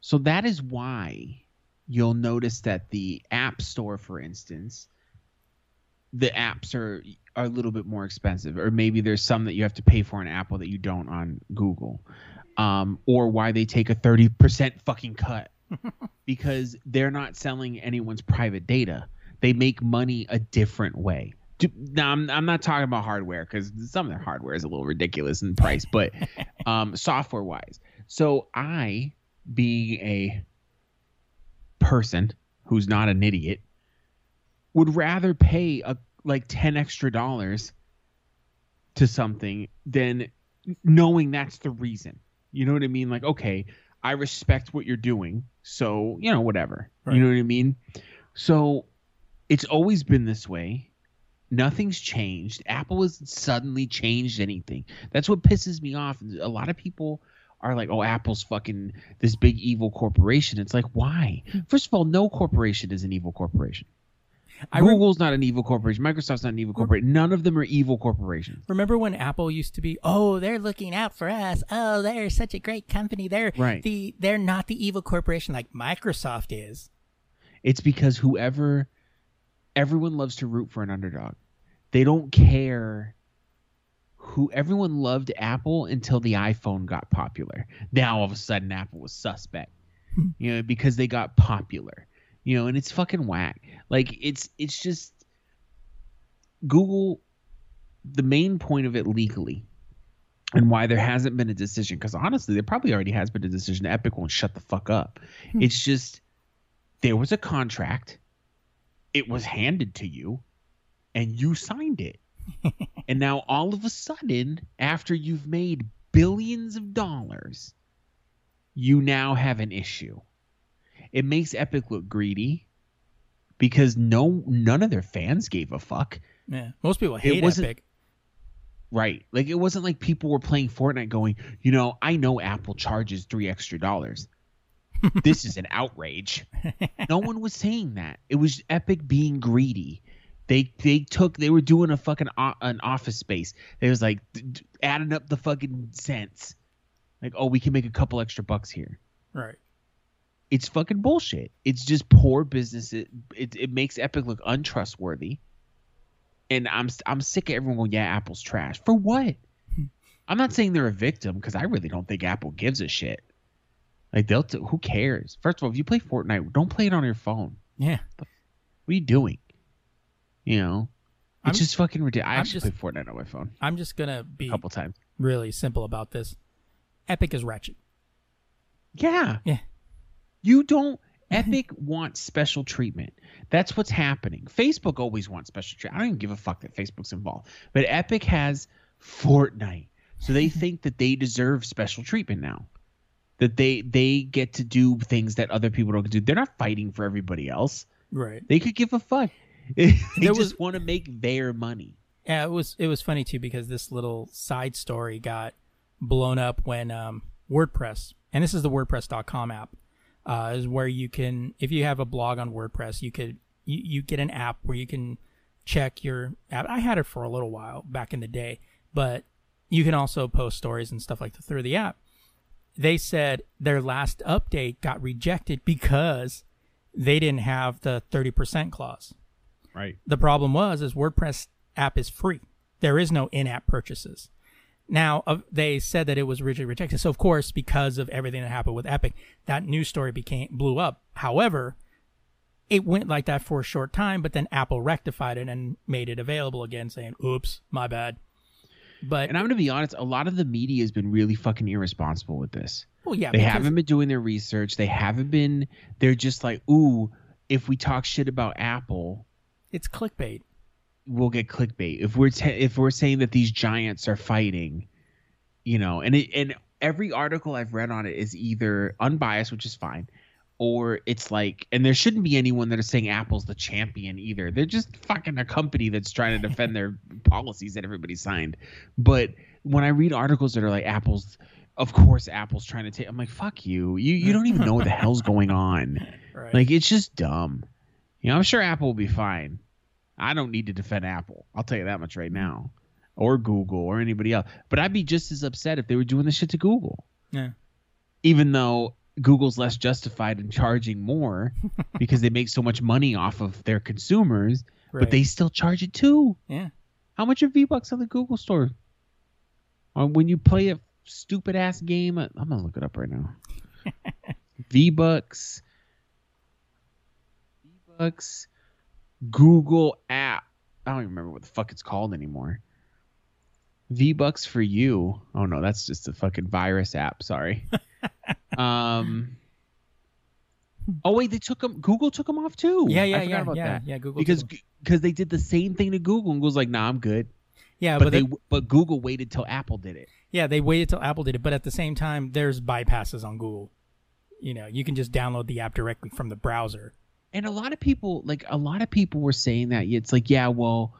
So that is why you'll notice that the App Store, for instance, the apps are are a little bit more expensive, or maybe there's some that you have to pay for on Apple that you don't on Google, um, or why they take a thirty percent fucking cut because they're not selling anyone's private data. They make money a different way. Do- Now, I'm, I'm not talking about hardware because some of their hardware is a little ridiculous in price, but um, software wise. So I, being a person who's not an idiot, would rather pay a like 10 extra dollars to something than knowing that's the reason. You know what I mean? Like, okay, I respect what you're doing, so you know, whatever. Right. You know what I mean? So it's always been this way. Nothing's changed. Apple has suddenly changed anything. That's what pisses me off. A lot of people are like, "Oh, Apple's fucking this big evil corporation." It's like, why? First of all, no corporation is an evil corporation. I re- Google's not an evil corporation. Microsoft's not an evil corporation. None of them are evil corporations. Remember when Apple used to be, oh, they're looking out for us. Oh, they're such a great company. They're Right. the they're not the evil corporation like Microsoft is. It's because whoever, everyone loves to root for an underdog. They don't care who everyone loved Apple until the iPhone got popular. Now all of a sudden Apple was suspect. Hmm. you know, because they got popular. You know, and it's fucking whack. Like it's it's just Google the main point of it legally and why there hasn't been a decision because honestly there probably already has been a decision epic won't shut the fuck up hmm. it's just there was a contract it was handed to you and you signed it. and now all of a sudden, after you've made billions of dollars, you now have an issue. It makes Epic look greedy because no none of their fans gave a fuck. Yeah, most people hate wasn't- Epic. Right. Like it wasn't like people were playing Fortnite going, you know, I know Apple charges three extra dollars. this is an outrage. No one was saying that. It was Epic being greedy. They they took they were doing a fucking o- an office space. They was like d- d- adding up the fucking cents. Like, oh, we can make a couple extra bucks here. Right. It's fucking bullshit. It's just poor business. It it, it makes Epic look untrustworthy. And I'm I'm sick of everyone going, yeah, Apple's trash. For what? I'm not saying they're a victim because I really don't think Apple gives a shit. Like they'll t- who cares? First of all, if you play Fortnite, don't play it on your phone. Yeah. What are you doing? You know, it's I'm- just fucking ridiculous. I I'm actually just- played Fortnite on my phone I'm just gonna be a couple times. really simple about this. Epic is ratchet. Yeah. Yeah. You don't. Epic wants special treatment. That's what's happening. Facebook always wants special treatment. I don't even give a fuck that Facebook's involved. But Epic has Fortnite. So they think that they deserve special treatment now. That they they get to do things that other people don't do. They're not fighting for everybody else. Right. They could give a fuck. They There just was- want to make their money. Yeah, it was it was funny too because this little side story got blown up when um, WordPress, and this is the WordPress.com app, uh, is where you can, if you have a blog on WordPress, you could you, you get an app where you can check your app. I had it for a little while back in the day, but you can also post stories and stuff like that through the app. They said their last update got rejected because they didn't have the 30% clause Right. the problem was is WordPress app is free. There is no in-app purchases. Now uh, they said that it was originally rejected. So of course, because of everything that happened with Epic, that news story became blew up. However, it went like that for a short time, but then Apple rectified it and made it available again, saying, "Oops, my bad." But And I'm gonna be honest, a lot of the media has been really fucking irresponsible with this. well, yeah, they because- haven't been doing their research. They haven't been. They're just like, ooh, if we talk shit about Apple, It's clickbait. we'll get clickbait. If we're te- if we're saying that these giants are fighting, you know, and it and every article I've read on it is either unbiased, which is fine, or it's like, and there shouldn't be anyone that is saying Apple's the champion either. They're just fucking a company that's trying to defend their policies that everybody signed. But when I read articles that are like Apple's, of course Apple's trying to take, I'm like, fuck you. You you don't even know what the hell's going on. Right. Like it's just dumb. You know, I'm sure Apple will be fine. I don't need to defend Apple. I'll tell you that much right now. Or Google or anybody else. But I'd be just as upset if they were doing this shit to Google. yeah. Even though Google's less justified in charging more because they make so much money off of their consumers, Right. but they still charge it too. yeah. How much are V Bucks on the Google store? Or when you play a stupid ass game, uh, I'm gonna look it up right now. V Bucks, Bucks, Google app. I don't even remember what the fuck it's called anymore. V Bucks for you. Oh no, that's just a fucking virus app. Sorry. um. Oh wait, they took them. Google took them off too. Yeah, I yeah, forgot yeah, about yeah, that. yeah. Google because because they did the same thing to Google and Google's like, nah, I'm good. yeah, but, but they they, but Google waited till Apple did it. Yeah, they waited till Apple did it, but at the same time, there's bypasses on Google. You know, you can just download the app directly from the browser. And a lot of people, like a lot of people, were saying that it's like, yeah, well,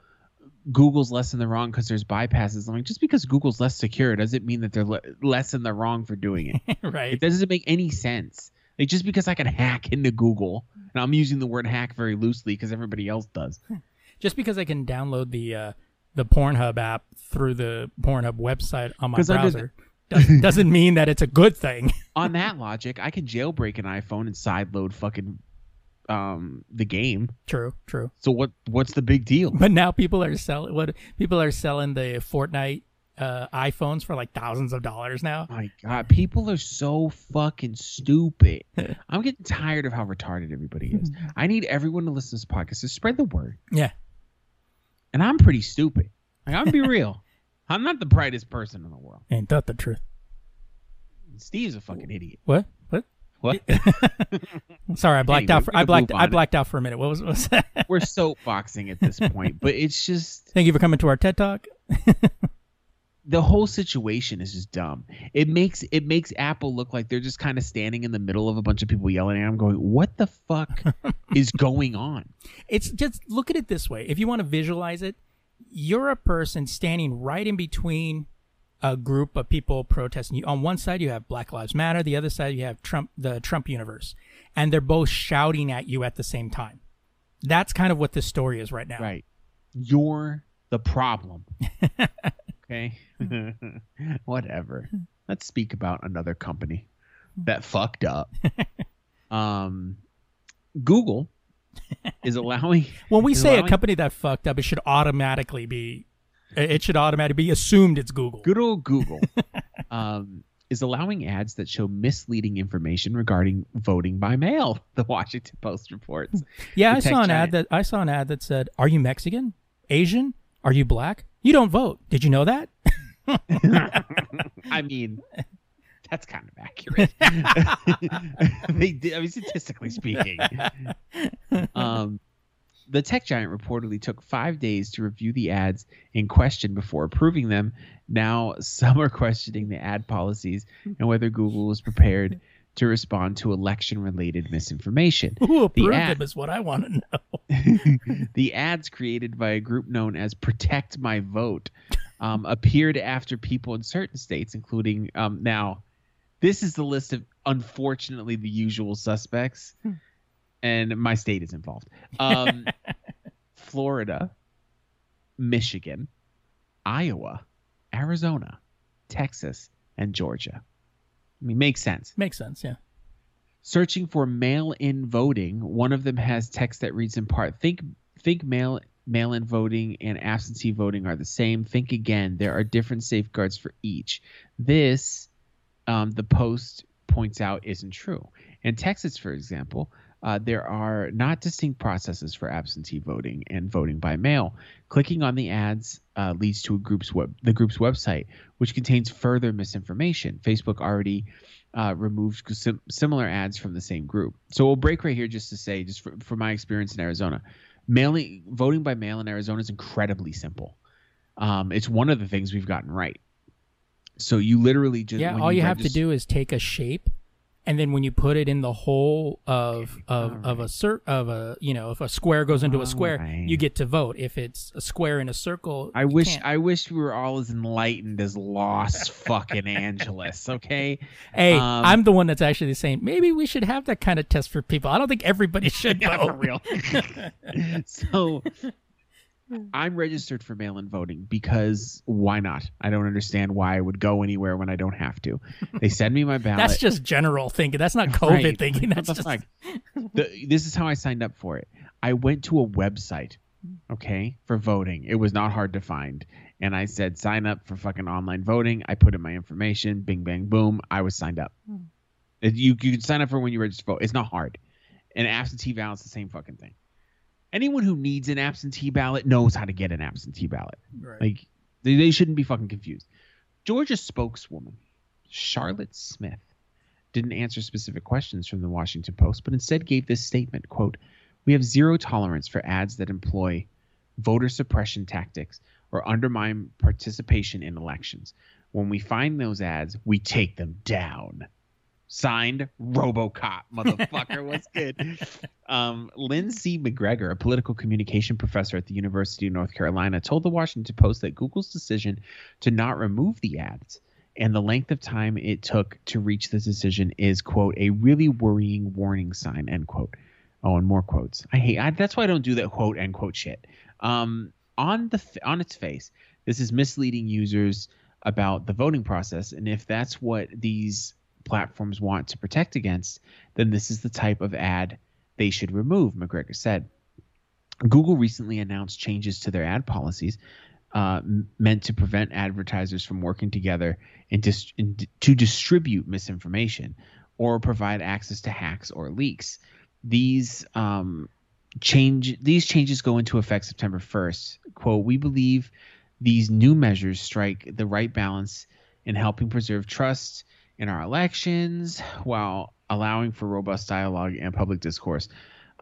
Google's less in the wrong because there's bypasses. I'm like, just because Google's less secure doesn't mean that they're le- less in the wrong for doing it. right. it doesn't make any sense. Like just because I can hack into Google, and I'm using the word hack very loosely because everybody else does. Just because I can download the uh, the Pornhub app through the Pornhub website on my browser doesn't, doesn't mean that it's a good thing. On that logic, I can jailbreak an iPhone and sideload fucking um the game. true, true. So what what's the big deal? But now people are selling what people are selling the Fortnite uh, iPhones for like thousands of dollars now. my god, people are so fucking stupid. I'm getting tired of how retarded everybody is. I need everyone to listen to this podcast to spread the word. Yeah, And I'm pretty stupid. Like, I'm gonna be real. I'm not the brightest person in the world. ain't that the truth? Steve's a fucking idiot. What? What? Sorry, I blacked Anyway, out. For, I blacked. I blacked out for a minute. What was, what was that? We're soapboxing at this point, but it's just Thank you for coming to our TED Talk. the whole situation is just dumb. It makes it makes Apple look like they're just kind of standing in the middle of a bunch of people yelling at them, going, "What the fuck is going on?" It's just look at it this way. If you want to visualize it, you're a person standing right in between a group of people protesting. You on one side you have Black Lives Matter, the other side you have Trump, the Trump universe, and they're both shouting at you at the same time. That's kind of what this story is right now. Right. You're the problem. okay. Whatever. Let's speak about another company that fucked up. um, Google is allowing. When we say a company that fucked up, it should automatically be, it should automatically be assumed it's Google. good old Google um, is allowing ads that show misleading information regarding voting by mail. The Washington Post reports. Yeah, the I saw an giant. ad that I saw an ad that said, "Are you Mexican? Asian? Are you black? You don't vote. Did you know that?" I mean, that's kind of accurate. they did. I mean, statistically speaking. Um, the tech giant reportedly took five days to review the ads in question before approving them. Now, some are questioning the ad policies and whether Google was prepared to respond to election-related misinformation. Who approved ad- them is what I want to know. the ads created by a group known as Protect My Vote um, appeared after people in certain states, including um, now, this is the list of unfortunately the usual suspects, and my state is involved. Um, Florida, Michigan, Iowa, Arizona, Texas, and Georgia. I mean, makes sense Makes sense. Yeah. searching for mail-in voting one of them has text that reads in part think think mail mail-in voting and absentee voting are the same think again there are different safeguards for each this um, the post points out isn't true in texas for example uh, there are not distinct processes for absentee voting and voting by mail. Clicking on the ads uh, leads to a group's web, the group's website, which contains further misinformation. Facebook already uh, removed sim- similar ads from the same group. So we'll break right here just to say, just for, from my experience in Arizona, mailing voting by mail in Arizona is incredibly simple. Um, it's one of the things we've gotten right. So you literally just Yeah. All you have to do is take a shape, and then when you put it in the hole of of of a cir- of a you know if a square goes into a square, Alright. you get to vote. If it's a square in a circle, I wish can't. I wish we were all as enlightened as Lost fucking Angeles. Okay, Hey, um, I'm the one that's actually saying maybe we should have that kind of test for people. I don't think everybody should Yeah, vote. for real. so Hmm. I'm registered for mail-in voting because why not? I don't understand why I would go anywhere when I don't have to. They send me my ballot. That's just general thinking. That's not COVID Right. thinking. What That's just fuck? The- this is how I signed up for it. I went to a website, okay, for voting. It was not hard to find. And I said, sign up for fucking online voting. I put in my information, bing, bang, boom. I was signed up. Hmm. It- You, you can sign up for when you register to vote. It's not hard. And absentee ballot's the same fucking thing. Anyone who needs an absentee ballot knows how to get an absentee ballot. Right. Like they, they shouldn't be fucking confused. Georgia spokeswoman Charlotte Smith didn't answer specific questions from the Washington Post, but instead gave this statement, quote, "We have zero tolerance for ads that employ voter suppression tactics or undermine participation in elections. When we find those ads, we take them down." Signed, RoboCop, motherfucker. What's good? Um, Lynn C. McGregor, a political communication professor at the University of North Carolina, told the Washington Post that Google's decision to not remove the ads and the length of time it took to reach this decision is, quote, a really worrying warning sign, end quote. Oh, and more quotes. I hate. I, that's why I don't do that quote end quote shit. Um, on the on its face, this is misleading users about the voting process, and if that's what these platforms want to protect against, then this is the type of ad they should remove. McGregor said. Google recently announced changes to their ad policies uh, meant to prevent advertisers from working together and dis- in, to distribute misinformation or provide access to hacks or leaks. These um, change these changes go into effect September 1st. Quote, we believe these new measures strike the right balance in helping preserve trust in our elections while allowing for robust dialogue and public discourse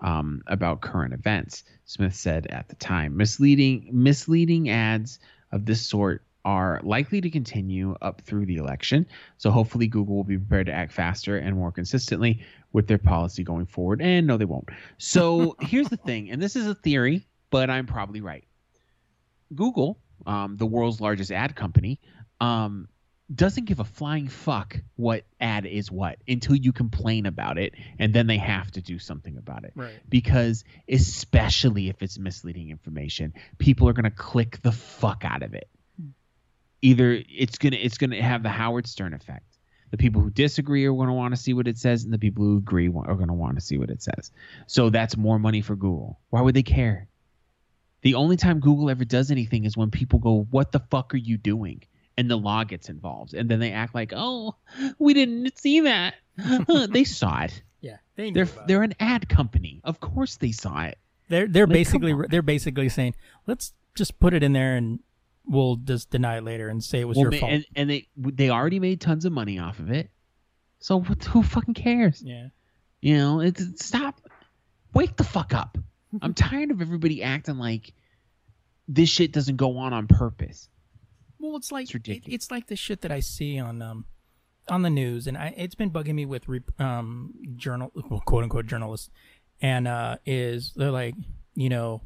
um, about current events. Smith said at the time, misleading misleading ads of this sort are likely to continue up through the election. So hopefully Google will be prepared to act faster and more consistently with their policy going forward. And no, they won't. So here's the thing, and this is a theory, but I'm probably right. Google, um, the world's largest ad company, um, doesn't give a flying fuck what ad is what until you complain about it, and then they have to do something about it. Right. Because especially if it's misleading information, people are gonna click the fuck out of it. Hmm. Either it's gonna it's gonna have the Howard Stern effect. The people who disagree are going to want to see what it says, and the people who agree are going to want to see what it says. So that's more money for Google. Why would they care? The only time Google ever does anything is when people go, "What the fuck are you doing?" And the law gets involved, and then they act like, "Oh, we didn't see that." they saw it. Yeah. they they're they're an ad company. Of course they saw it. They're they're Like, basically they're basically saying, let's just put it in there and we'll just deny it later and say it was Well, your ma- fault. and and they they already made tons of money off of it. So what, who fucking cares? yeah. You know, it's it's- stop. Wake the fuck up. I'm tired of everybody acting like this shit doesn't go on on purpose. Well, it's like It's it, it's like the shit that I see on um on the news, and I, it's been bugging me with re, um journal well, quote unquote journalists, and uh is they're like you know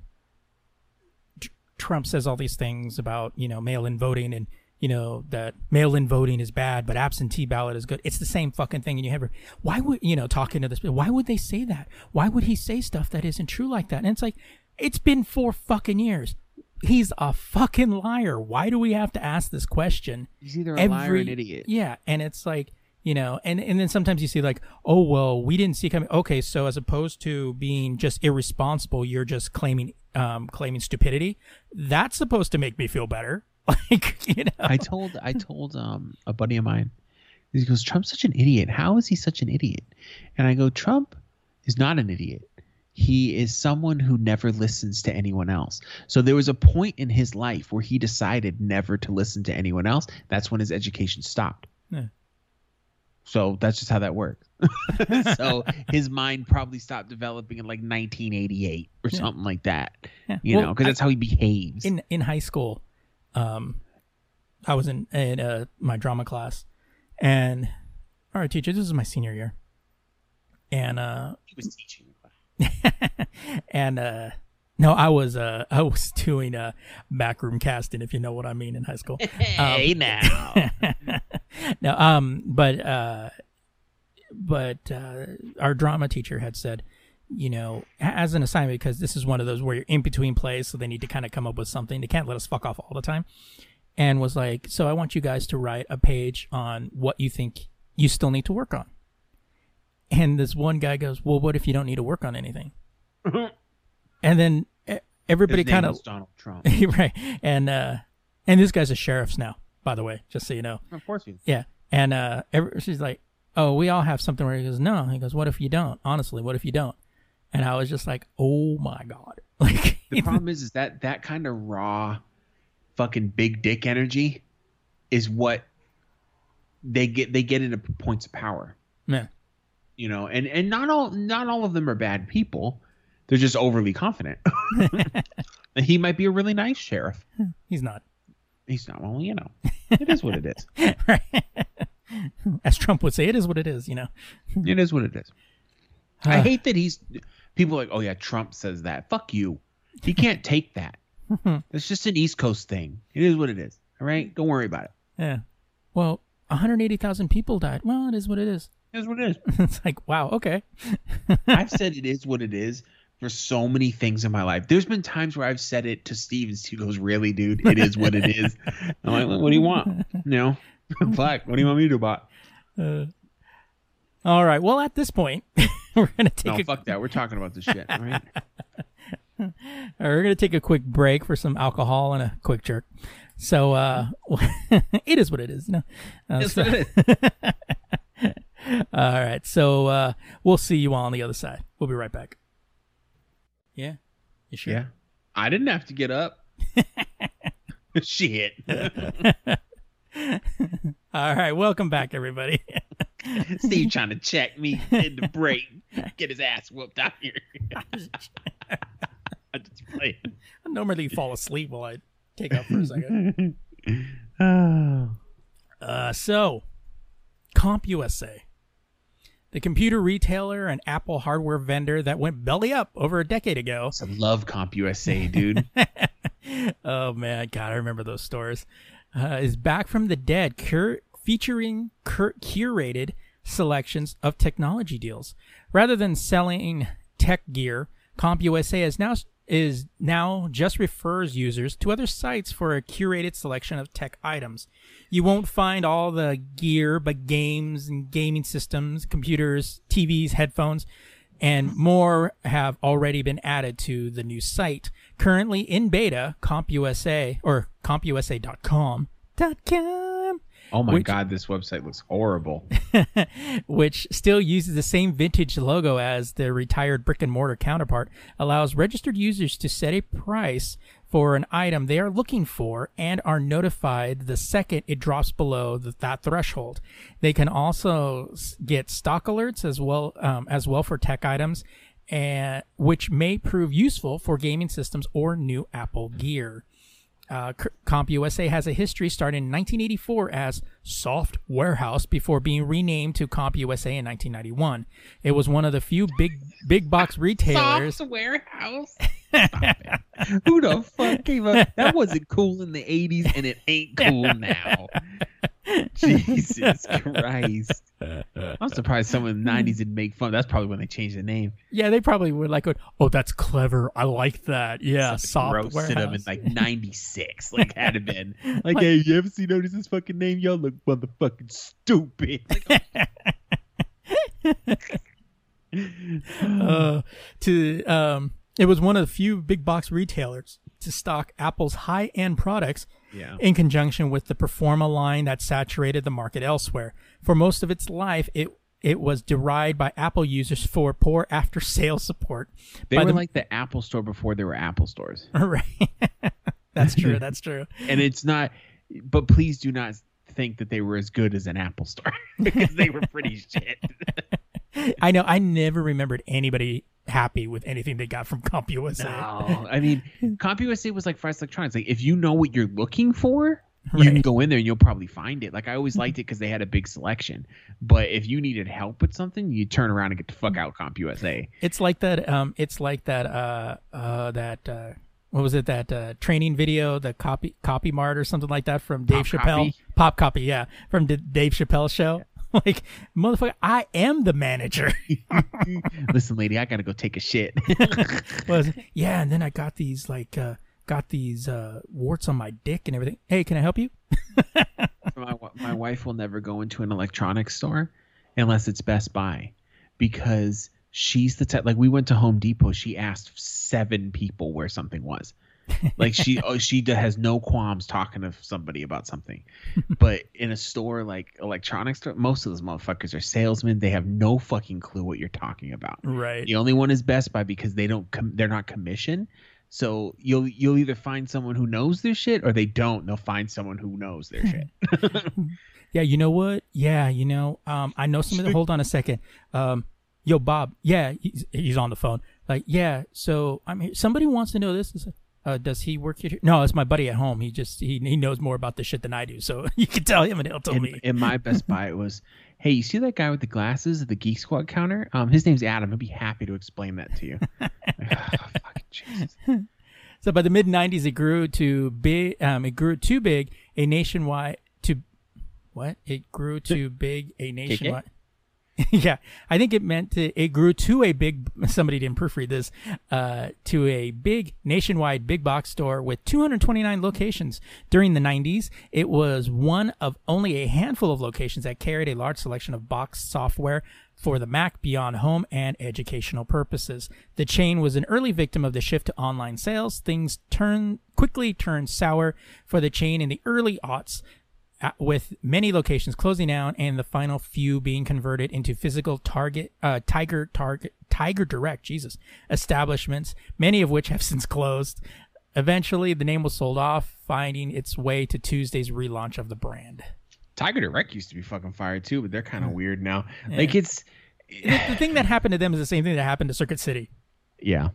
Tr- Trump says all these things about you know mail-in voting and you know that mail-in voting is bad, but absentee ballot is good. It's the same fucking thing, and you have why would you know talking to this? Why would they say that? Why would he say stuff that isn't true like that? And it's like it's been four fucking years. He's a fucking liar. Why do we have to ask this question? He's either a liar or an idiot. Yeah, and it's like you know, and and then sometimes you see like, oh well, we didn't see coming. Okay, so as opposed to being just irresponsible, you're just claiming um claiming stupidity. That's supposed to make me feel better. Like you know, I told I told um a buddy of mine. He goes, Trump's such an idiot. How is he such an idiot? And I go, Trump is not an idiot. He is someone who never listens to anyone else. So there was a point in his life where he decided never to listen to anyone else. That's when his education stopped. Yeah. So that's just how that works. so his mind probably stopped developing in like 1988 or Yeah. something like that. Yeah. You Well, know, because that's how he behaves. in in high school, um, I was in in uh, my drama class, and all right, teacher, this is my senior year, and uh, he was teaching. and uh, no, I was uh, I was doing uh, backroom casting, if you know what I mean, in high school. Hey now. no, um, but uh, but uh, our drama teacher had said, you know, as an assignment because this is one of those where you're in between plays, so they need to kind of come up with something. They can't let us fuck off all the time. And was like, so I want you guys to write a page on what you think you still need to work on. And this one guy goes, well, what if you don't need to work on anything? and then everybody kind of Donald Trump. right, and uh, and this guy's a sheriff's now, by the way, just so you know. Of course he. Yeah. And uh every, she's like, Oh, we all have something where he goes, No. He goes, What if you don't? Honestly, what if you don't? And I was just like, Oh my God. Like The problem is, is that that kind of raw, fucking big dick energy, is what they get. They get into points of power. man. You know, and and not all not all of them are bad people. They're just overly confident. He might be a really nice sheriff. He's not. He's not. Well, you know, it is what it is. right. As Trump would say, it is what it is, you know. It is what it is. I Uh, hate that he's. People are like, oh yeah, Trump says that. Fuck you. He can't take that. It's just an East Coast thing. It is what it is. All right, don't worry about it. Yeah. Well, 180,000 people died. Well, it is what it is. Is what it is. it's like, wow, okay. I've said it is what it is for so many things in my life. There's been times where I've said it to Steve, and Steve goes, "Really, dude? It is what it is." I'm like, "What do you want? You know, fuck. What do you want me to do about?" it?" Uh, all right. Well, at this point, we're going to take No, a fuck that. We're talking about this shit. Right. We're gonna take a quick break for some alcohol and a quick jerk. So uh, it is what it is. No, uh, Yes, so- it is. All right. So uh, we'll see you all on the other side. We'll be right back. Yeah, you sure? Yeah. I didn't have to get up. shit. All right. Welcome back, everybody. Steve trying to check me in the break, get his ass whooped out here. I'm just playing. I normally fall asleep while I take out for a second. Oh. Uh, so, CompUSA, the computer retailer and Apple hardware vendor that went belly up over a decade ago. Some love CompUSA, dude. oh man, God, I remember those stores. Uh, is back from the dead, cur- featuring cur- curated selections of technology deals. Rather than selling tech gear, CompUSA is now is now just refers users to other sites for a curated selection of tech items. You won't find all the gear, but games and gaming systems, computers, TVs, headphones, and more have already been added to the new site. Currently in beta, CompUSA or CompUSA.com .com, Oh my Which- god, this website looks horrible. which still uses the same vintage logo as the retired brick and mortar counterpart, allows registered users to set a price for an item they are looking for and are notified the second it drops below the, that threshold. They can also get stock alerts as well um, as well for tech items, and which may prove useful for gaming systems or new Apple gear. Uh, CompUSA has a history starting in 1984 as Soft Warehouse before being renamed to CompUSA in 1991. It was one of the few big big box retailers. Soft Warehouse. Who the fuck came up? That wasn't cool in the '80s, and it ain't cool now. Jesus Christ! I'm surprised someone in the '90s didn't make fun. That's probably when they changed the name. Yeah, they probably would like. Oh, that's clever. I like that. Yeah, Soft roasted them in like '96. Like had it been like, hey, you ever see notice this fucking name? Y'all look motherfucking stupid. Like, uh, to um, it was one of the few big box retailers to stock Apple's high end products yeah. in conjunction with the Performa line that saturated the market elsewhere. For most of its life, it it was derided by Apple users for poor after sales support. They were the- like the Apple Store before there were Apple stores. right. that's true. That's true. and it's not but please do not think that they were as good as an apple store because they were pretty shit I know. I never remembered anybody happy with anything they got from CompUSA. no i mean compusa was like fast electronics like if you know what you're looking for you can go in there and you'll probably find it like i always liked it because they had a big selection but if you needed help with something you turn around and get the fuck out compusa It's like that. Um, it's like that. Uh, uh, that. Uh, what was it? That uh, training video, the copy copy mart or something like that from Dave Pop Chappelle. Copy? Pop copy, yeah, from D- Dave Chappelle show. like motherfucker, I am the manager. listen lady i gotta go take a shit was yeah, and then I got these like uh, got these uh, warts on my dick and everything. Hey, can I help you? my, my wife will never go into an electronics store unless it's Best Buy because she's the type like we went to Home Depot she asked seven people where something was like she oh, she has no qualms talking to somebody about something but in a store like electronics store most of those motherfuckers are salesmen they have no fucking clue what you're talking about Right. the only one is Best Buy because they don't com- they're not commission. So you'll you'll either find someone who knows their shit or they don't. They'll find someone who knows their shit. Yeah, you know what? Yeah, you know, um, I know somebody. Hold on a second. Um, yo, Bob. Yeah, he's, he's on the phone. Like, yeah. So I'm here. Somebody wants to know this. Is, Uh, does he work here? No, it's my buddy at home. He just he he knows more about this shit than I do. So you can tell him, and he'll tell in, me. in my Best Buy, was, hey, you see that guy with the glasses at the Geek Squad counter? Um, his name's Adam. He'll be happy to explain that to you. Like, oh, fucking Jesus. So by the mid '90s, it grew to big. Um, it grew too big a nationwide to what? It grew too big a nationwide. yeah, I think it meant to, it grew to a big. Somebody didn't proofread this. Uh, to a big nationwide big box store with 229 locations during the 90s. It was one of only a handful of locations that carried a large selection of box software for the Mac beyond home and educational purposes. The chain was an early victim of the shift to online sales. Things turned quickly turned sour for the chain in the early aughts with many locations closing down and the final few being converted into physical target uh, tiger target tiger direct jesus establishments many of which have since closed eventually the name was sold off finding its way to tuesday's relaunch of the brand Tiger Direct used to be fucking fire too, but they're kind of weird now. Yeah. Like it's the, the thing that happened to them is the same thing that happened to Circuit City, yeah.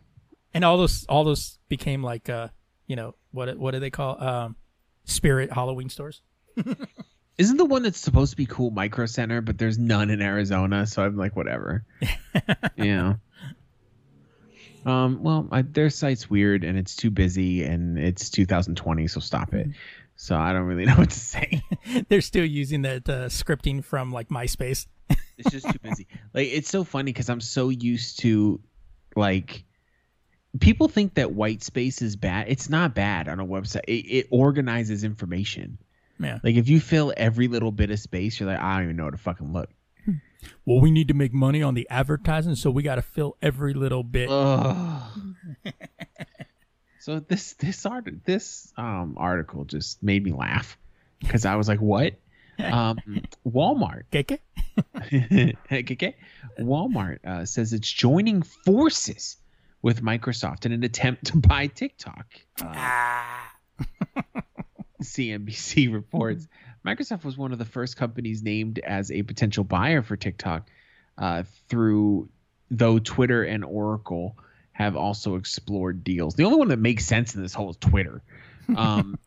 and all those all those became like uh you know what what do they call um spirit Halloween stores. Isn't the one that's supposed to be cool Micro Center, but there's none in Arizona, so I'm like, whatever. yeah. Um. Well, I, their site's weird and it's too busy, and it's 2020, so stop it. So I don't really know what to say. They're still using that uh, scripting from like MySpace. it's just too busy. Like it's so funny because I'm so used to, like, people think that white space is bad. It's not bad on a website. It, it organizes information. Yeah. Like if you fill every little bit of space, you're like, I don't even know where to fucking look. Well, we need to make money on the advertising, so we got to fill every little bit. So this this art this um article just made me laugh because I was like, what? Um, Walmart. KK? okay. Walmart uh, says it's joining forces with Microsoft in an attempt to buy TikTok. Uh, Ah. CNBC reports Microsoft was one of the first companies named as a potential buyer for TikTok uh, through though Twitter and Oracle have also explored deals. The only one that makes sense in this whole is Twitter. Um,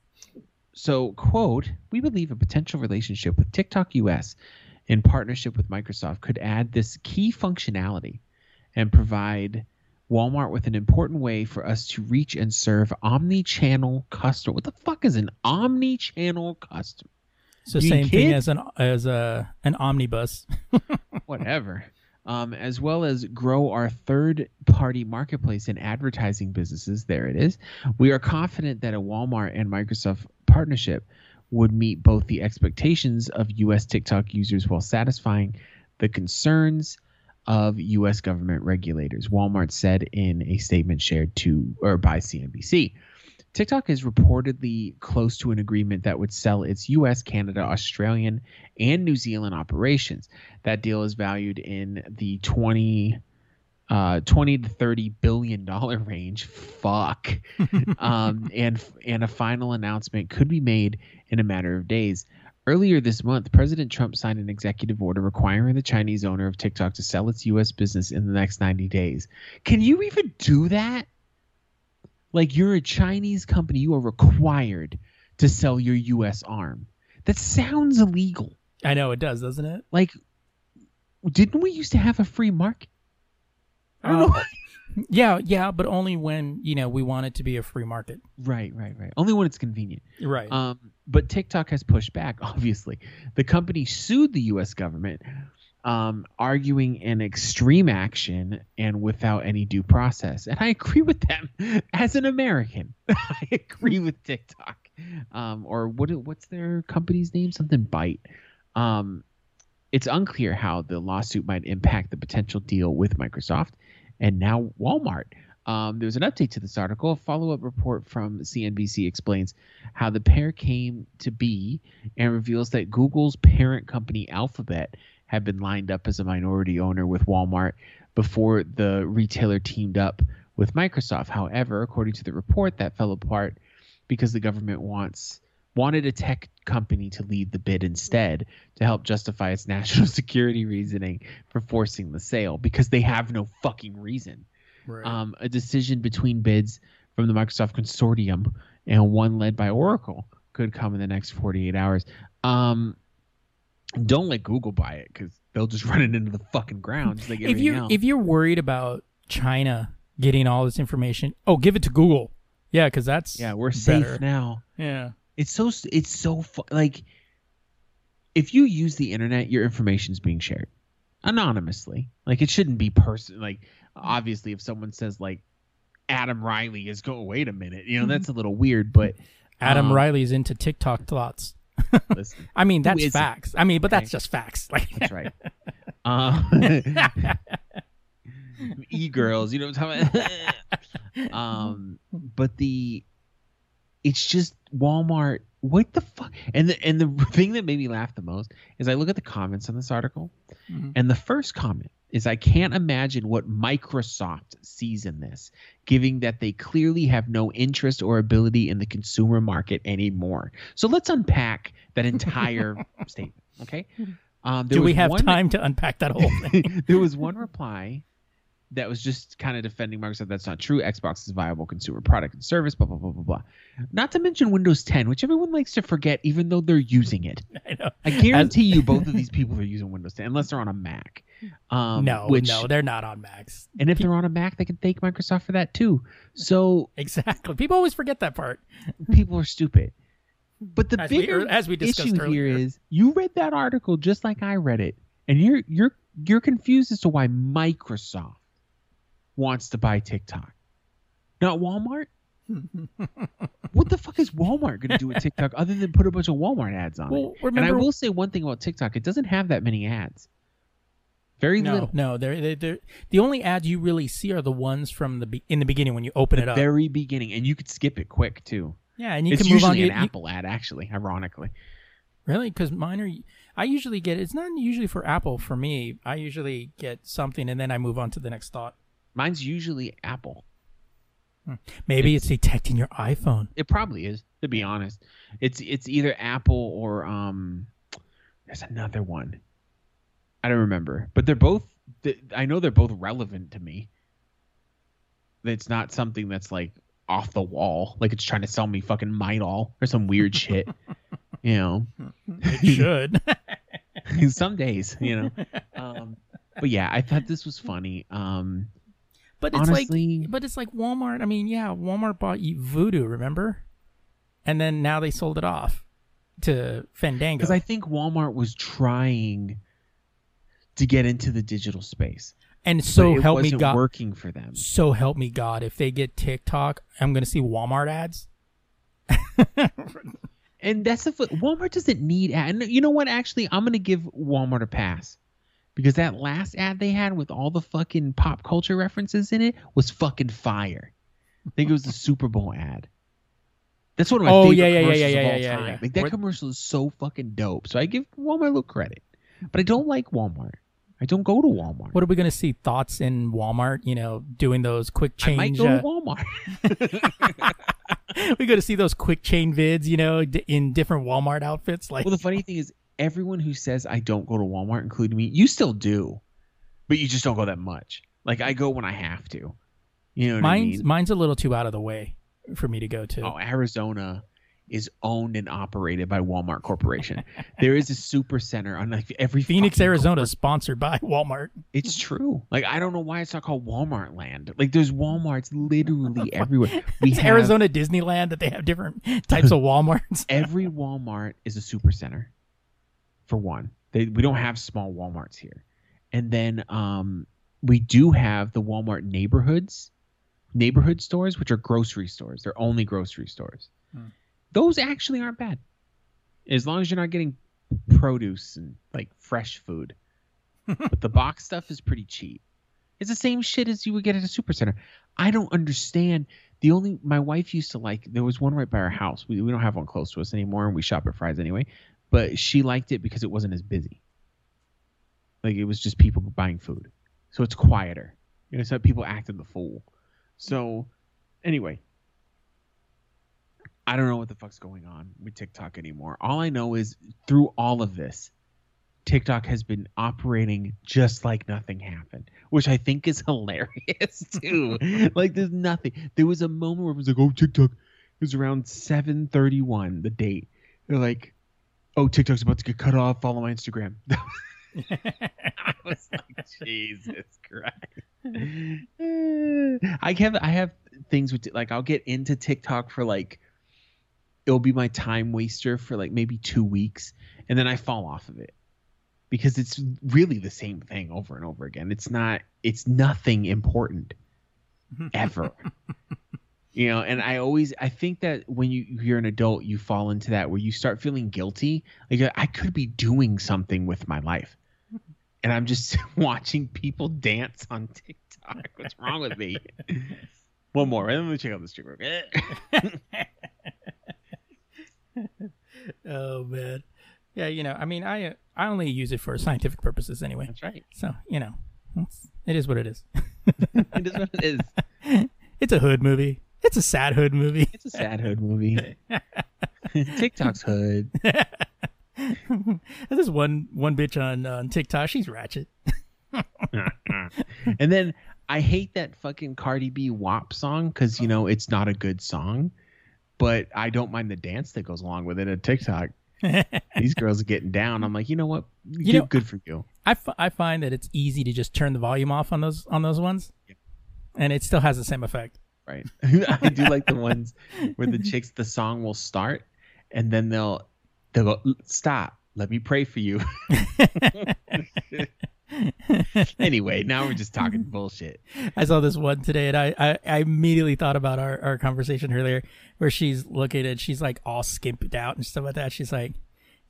so, quote, we believe a potential relationship with TikTok US in partnership with Microsoft could add this key functionality and provide Walmart with an important way for us to reach and serve omni-channel customer. What the fuck is an omni-channel customer? It's the You same thing as an as a an omnibus. Whatever. Um, as well as grow our third-party marketplace and advertising businesses. There it is. We are confident that a Walmart and Microsoft partnership would meet both the expectations of U.S. TikTok users while satisfying the concerns of U.S. government regulators. Walmart said in a statement shared to or by CNBC. TikTok is reportedly close to an agreement that would sell its US, Canada, Australian, and New Zealand operations. That deal is valued in the 20 uh 20 to 30 billion dollar range. Fuck. um and and a final announcement could be made in a matter of days. Earlier this month, President Trump signed an executive order requiring the Chinese owner of TikTok to sell its US business in the next 90 days. Can you even do that? Like you're a Chinese company, you are required to sell your US arm. That sounds illegal. I know it does, doesn't it? Like didn't we used to have a free market? Uh. Yeah, yeah, but only when you know we want it to be a free market. Right, right, right. Only when it's convenient. Right. Um, but TikTok has pushed back, obviously. The company sued the U.S. government, um, arguing an extreme action and without any due process. And I agree with them as an American. I agree with TikTok. Um, or what? What's their company's name? Something Byte. Um, it's unclear how the lawsuit might impact the potential deal with Microsoft and now Walmart. Um, there was an update to this article. A follow up report from CNBC explains how the pair came to be and reveals that Google's parent company Alphabet had been lined up as a minority owner with Walmart before the retailer teamed up with Microsoft. However, according to the report, that fell apart because the government wants wanted a tech company to lead the bid instead to help justify its national security reasoning for forcing the sale because they have no fucking reason right. um, a decision between bids from the Microsoft consortium and one led by Oracle could come in the next 48 hours. Um, don't let Google buy it because they'll just run it into the fucking ground. Like if you if you're worried about China getting all this information, oh, give it to Google. Yeah, because that's yeah, we're safe now. Yeah. It's so it's so fu- like if you use the internet, your information is being shared anonymously. Like it shouldn't be person. Like obviously, if someone says like Adam Riley is go, wait a minute, you know Mm-hmm. that's a little weird. But Adam Um, Riley's into TikTok thoughts. listen, I mean, that's facts. I mean, but Okay. that's just facts. Like, That's right. Um, e girls, you know what I'm talking about? um, but the it's just Walmart. What the fuck? And the and the thing that made me laugh the most is I look at the comments on this article, Mhm. and the first comment is I can't imagine what Microsoft sees in this, given that they clearly have no interest or ability in the consumer market anymore. So let's unpack that entire statement. Okay. Um, there Do we was have one- time to unpack that whole thing? there was one reply that was just kind of defending Microsoft. That's not true. Xbox is a viable consumer product and service. Blah blah blah blah blah. Not to mention Windows 10, which everyone likes to forget, even though they're using it. I know. I guarantee you, both of these people are using Windows 10, unless they're on a Mac. Um, no, which, no, they're not on Macs. And if they're on a Mac, they can thank Microsoft for that too. So Exactly. People always forget that part. people are stupid. But the As we- bigger as we discussed issue earlier. here is you read that article just like I read it, and you're you're you're confused as to why Microsoft wants to buy TikTok, not Walmart. what the fuck is Walmart going to do with TikTok other than put a bunch of Walmart ads on it? Well, And I will say one thing about TikTok: it doesn't have that many ads. Very no, little. no, they're, they're, they're, the only ads you really see are the ones from the be- in the beginning when you open it up. very beginning, and you could skip it quick too. yeah, and you it's can move on. usually to an you- Apple ad, actually. Ironically, Really? Because mine are. I usually get. It's not usually for Apple. For me, I usually get something and then I move on to the next thought. Mine's usually Apple. Maybe it's, detecting your iPhone. It probably is, to be honest. It's it's either Apple or um there's another one. I don't remember. But they're both I know they're both relevant to me. It's not something that's like off the wall, like it's trying to sell me fucking Midol or some weird shit. You know, It should. some days, you know. Um, but yeah, I thought this was funny. Um, but it's honestly, like. But it's like Walmart. I mean, yeah, Walmart bought you Vudu. Remember? And then now they sold it off to Fandango. because I think Walmart was trying to get into the digital space. and so help me God. working for them. So help me God. If they get TikTok, I'm gonna see Walmart ads. And that's the foot. Walmart doesn't need ad. And you know what? Actually, I'm gonna give Walmart a pass because that last ad they had with all the fucking pop culture references in it was fucking fire. I think it was the Super Bowl ad. That's one of my Oh, favorite yeah, yeah, yeah, commercials yeah, of all yeah, time. yeah. Like that commercial is so fucking dope. So I give Walmart a little credit, but I don't like Walmart. I don't go to Walmart. What are we gonna see? Thoughts in Walmart? You know, doing those quick change. I might go uh, to Walmart. we go to see those quick chain vids. You know, in different Walmart outfits. Like, Well, the funny thing is, everyone who says I don't go to Walmart, including me, you still do, but you just don't go that much. Like I go when I have to. You know what mine's I mean? mine's a little too out of the way for me to go to. Oh, Arizona is owned and operated by Walmart Corporation. there is a super center on like every Phoenix, Arizona, is sponsored by Walmart. It's true. Like I don't know why it's not called Walmart Land. Like there's WalMarts literally everywhere. We It's have Arizona Disneyland that they have different types of WalMarts. every Walmart is a super center. For one, they, we don't have small WalMarts here, and then um, we do have the Walmart neighborhoods, neighborhood stores, which are grocery stores. They're only grocery stores. Hmm. Those actually aren't bad, as long as you're not getting produce and like fresh food. but the box stuff is pretty cheap. It's the same shit as you would get at a supercenter. I don't understand. The only my wife used to like there was one right by our house. We, we don't have one close to us anymore, and we shop at Fry's anyway. But she liked it because it wasn't as busy. Like it was just people buying food, so it's quieter. You know, so people acting the fool. So, anyway, I don't know what the fuck's going on with TikTok anymore. All I know is through all of this, TikTok has been operating just like nothing happened, which I think is hilarious too. like there's nothing. There was a moment where it was like, "Oh, TikTok." It was around 7:31, the date. They're like, "Oh, TikTok's about to get cut off. Follow my Instagram." I was like, Jesus Christ. I have I have things with like I'll get into TikTok for like it'll be my time waster for like maybe two weeks, and then I fall off of it because it's really the same thing over and over again. It's not. It's nothing important ever. You know, and I always I think that when you you're an adult, you fall into that where you start feeling guilty. Like I could be doing something with my life, and I'm just watching people dance on TikTok. What's wrong with me? One more. Let me check out this real oh man, yeah. You know, I mean, I I only use it for scientific purposes anyway. That's right. So you know, It is what it is. it is what it is. It's a hood movie. It's a sad hood movie. It's a sad hood movie. TikTok's hood. There's one one bitch on on TikTok. She's ratchet. and then I hate that fucking Cardi B WAP song because you know it's not a good song, but I don't mind the dance that goes along with it at TikTok. These girls are getting down. I'm like, you know what? You good, know- good for you. I, f- I find that it's easy to just turn the volume off on those on those ones, and it still has the same effect. Right. I do like the ones where the chicks, the song will start, and then they'll they'll go stop. Let me pray for you. anyway, now we're just talking bullshit. I saw this one today, and I, I, I immediately thought about our, our conversation earlier, where she's looking at she's like all skimped out and stuff like that. She's like, "Do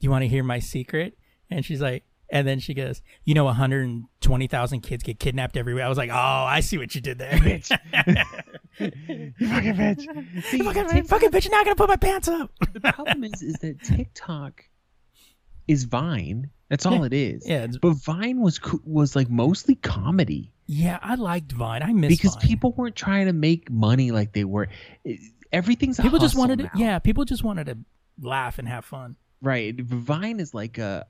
you want to hear my secret?" And she's like, and then she goes, "You know, 120,000 kids get kidnapped every week." I was like, "Oh, I see what you did there, Bitch. you fucking bitch. See, fucking, TikTok- fucking bitch! You're not gonna put my pants up." the problem is is that TikTok is Vine. That's all Yeah. it is. Yeah, it's- But Vine was was like mostly comedy yeah, I liked Vine. I miss because Vine. people weren't trying to make money like they were. Eh, everything's a people just hustle wanted to, yeah, people just wanted to laugh and have fun. Right. Vine is like a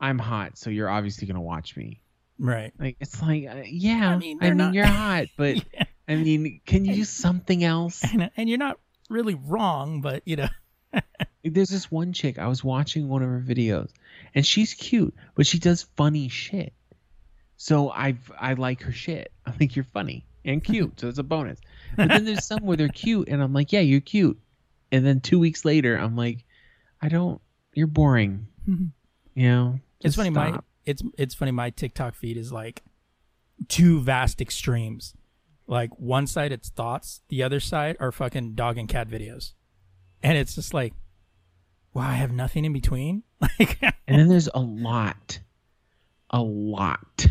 I'm hot, so you're obviously going to watch me. Right. Like it's like uh, yeah, I I mean, mean, not- you're hot, but Yeah. I mean, can you use something else? And, and you're not really wrong, but you know, There's this one chick I was watching one of her videos, and she's cute, but she does funny shit. So I I like her shit. I think you're funny and cute, so it's a bonus. But then there's some where they're cute, and I'm like, yeah, you're cute. And then two weeks later, I'm like, I don't. You're boring. You know. It's Just funny. My it's it's funny. My TikTok feed is like two vast extremes. Like one side it's thoughts, the other side are fucking dog and cat videos, and it's just like, wow, I have nothing in between. Like, And then there's a lot, a lot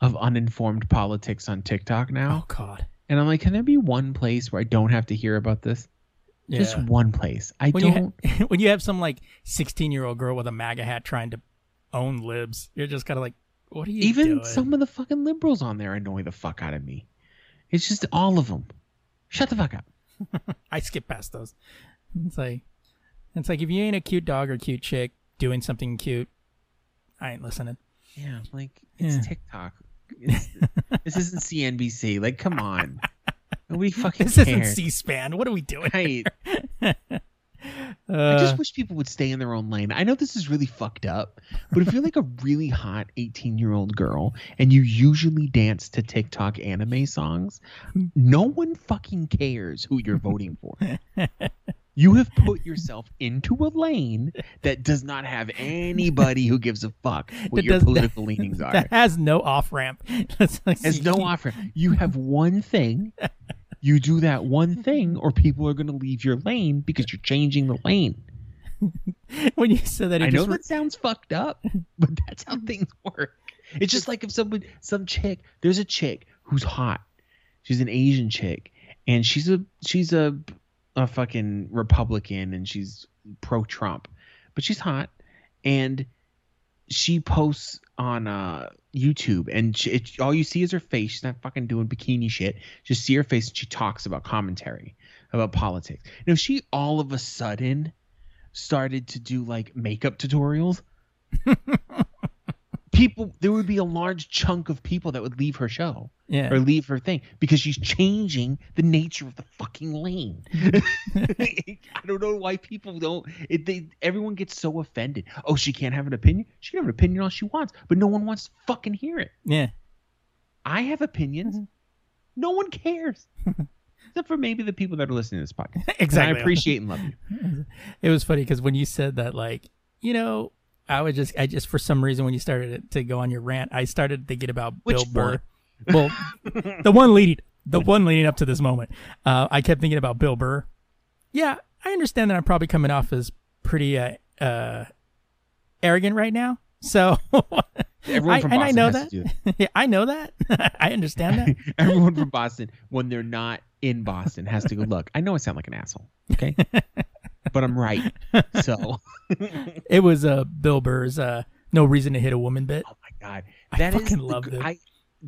of uninformed politics on TikTok now. oh god, And I'm like, can there be one place where I don't have to hear about this? yeah. Just one place. I when don't. you ha- when you have some like 16 year old girl with a MAGA hat trying to own libs, you're just kind of like, what are you even doing? some of the fucking liberals on there annoy the fuck out of me. It's just all of them. Shut the fuck up. I skip past those. It's like, it's like if you ain't a cute dog or cute chick doing something cute, I ain't listening. Yeah, like it's Yeah. TikTok. It's, this isn't CNBC. Like, come on. Nobody fucking This cares. isn't C-SPAN. What are we doing? Right. I Uh, just wish people would stay in their own lane. I know this is really fucked up, but if you're like a really hot 18 year old girl and you usually dance to TikTok anime songs, no one fucking cares who you're voting for. You have put yourself into a lane that does not have anybody who gives a fuck what That your does- political leanings are. that has no off ramp. Has no off ramp. You have one thing. You do that one thing, or people are going to leave your lane because you're changing the lane. When you said that, it I know re- that sounds fucked up, but that's how things work. It's just like if someone, some chick, there's a chick who's hot. She's an Asian chick, and she's a she's a a fucking Republican, and she's pro Trump, but she's hot, and she posts on uh YouTube, and she, it, all you see is her face. She's not fucking doing bikini shit. Just see her face, and she talks about commentary about politics. Now, she all of a sudden started to do like makeup tutorials, people there would be a large chunk of people that would leave her show yeah. or leave her thing because she's changing the nature of the fucking lane. I don't know why people don't. It, they everyone gets so offended. Oh, she can't have an opinion. She can have an opinion all she wants, but no one wants to fucking hear it. yeah. I have opinions. Mm-hmm. No one cares. Except for maybe the people that are listening to this podcast. And Exactly. I appreciate and love you. It was funny because when you said that, like, you know, I was just, I just, for some reason, when you started to go on your rant, I started thinking about Which Bill Burr. one? Well, the one leading, the one leading up to this moment, uh, I kept thinking about Bill Burr. Yeah, I understand that I'm probably coming off as pretty uh, uh, arrogant right now. So, Everyone I, from and I Boston know has that. to do yeah, I know that. I understand that. Everyone from Boston, when they're not in Boston, has to go. Look, I know I sound like an asshole, okay, but I'm right. So, It was uh, Bill Burr's uh, "No Reason to Hit a Woman" bit. oh my god, I fucking love it. I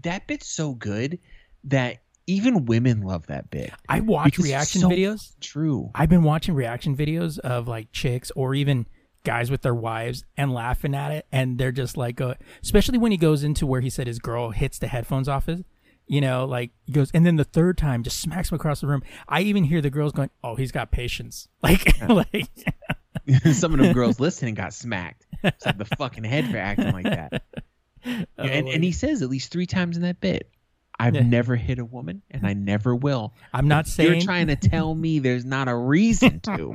that bit's so good that even women love that bit. I watch reaction so videos. True. I've been watching reaction videos of like chicks or even guys with their wives and laughing at it, and they're just like, uh, especially when he goes into where he said his girl hits the headphones off his, you know, like he goes, and then the third time just smacks him across the room. I even hear the girls going, "Oh, he's got patience." Like, like, Some of them girls listening got smacked. It's like the fucking head for acting like that. and, and he says at least three times in that bit, I've Yeah. never hit a woman and I never will. I'm not saying You're trying to tell me there's not a reason to.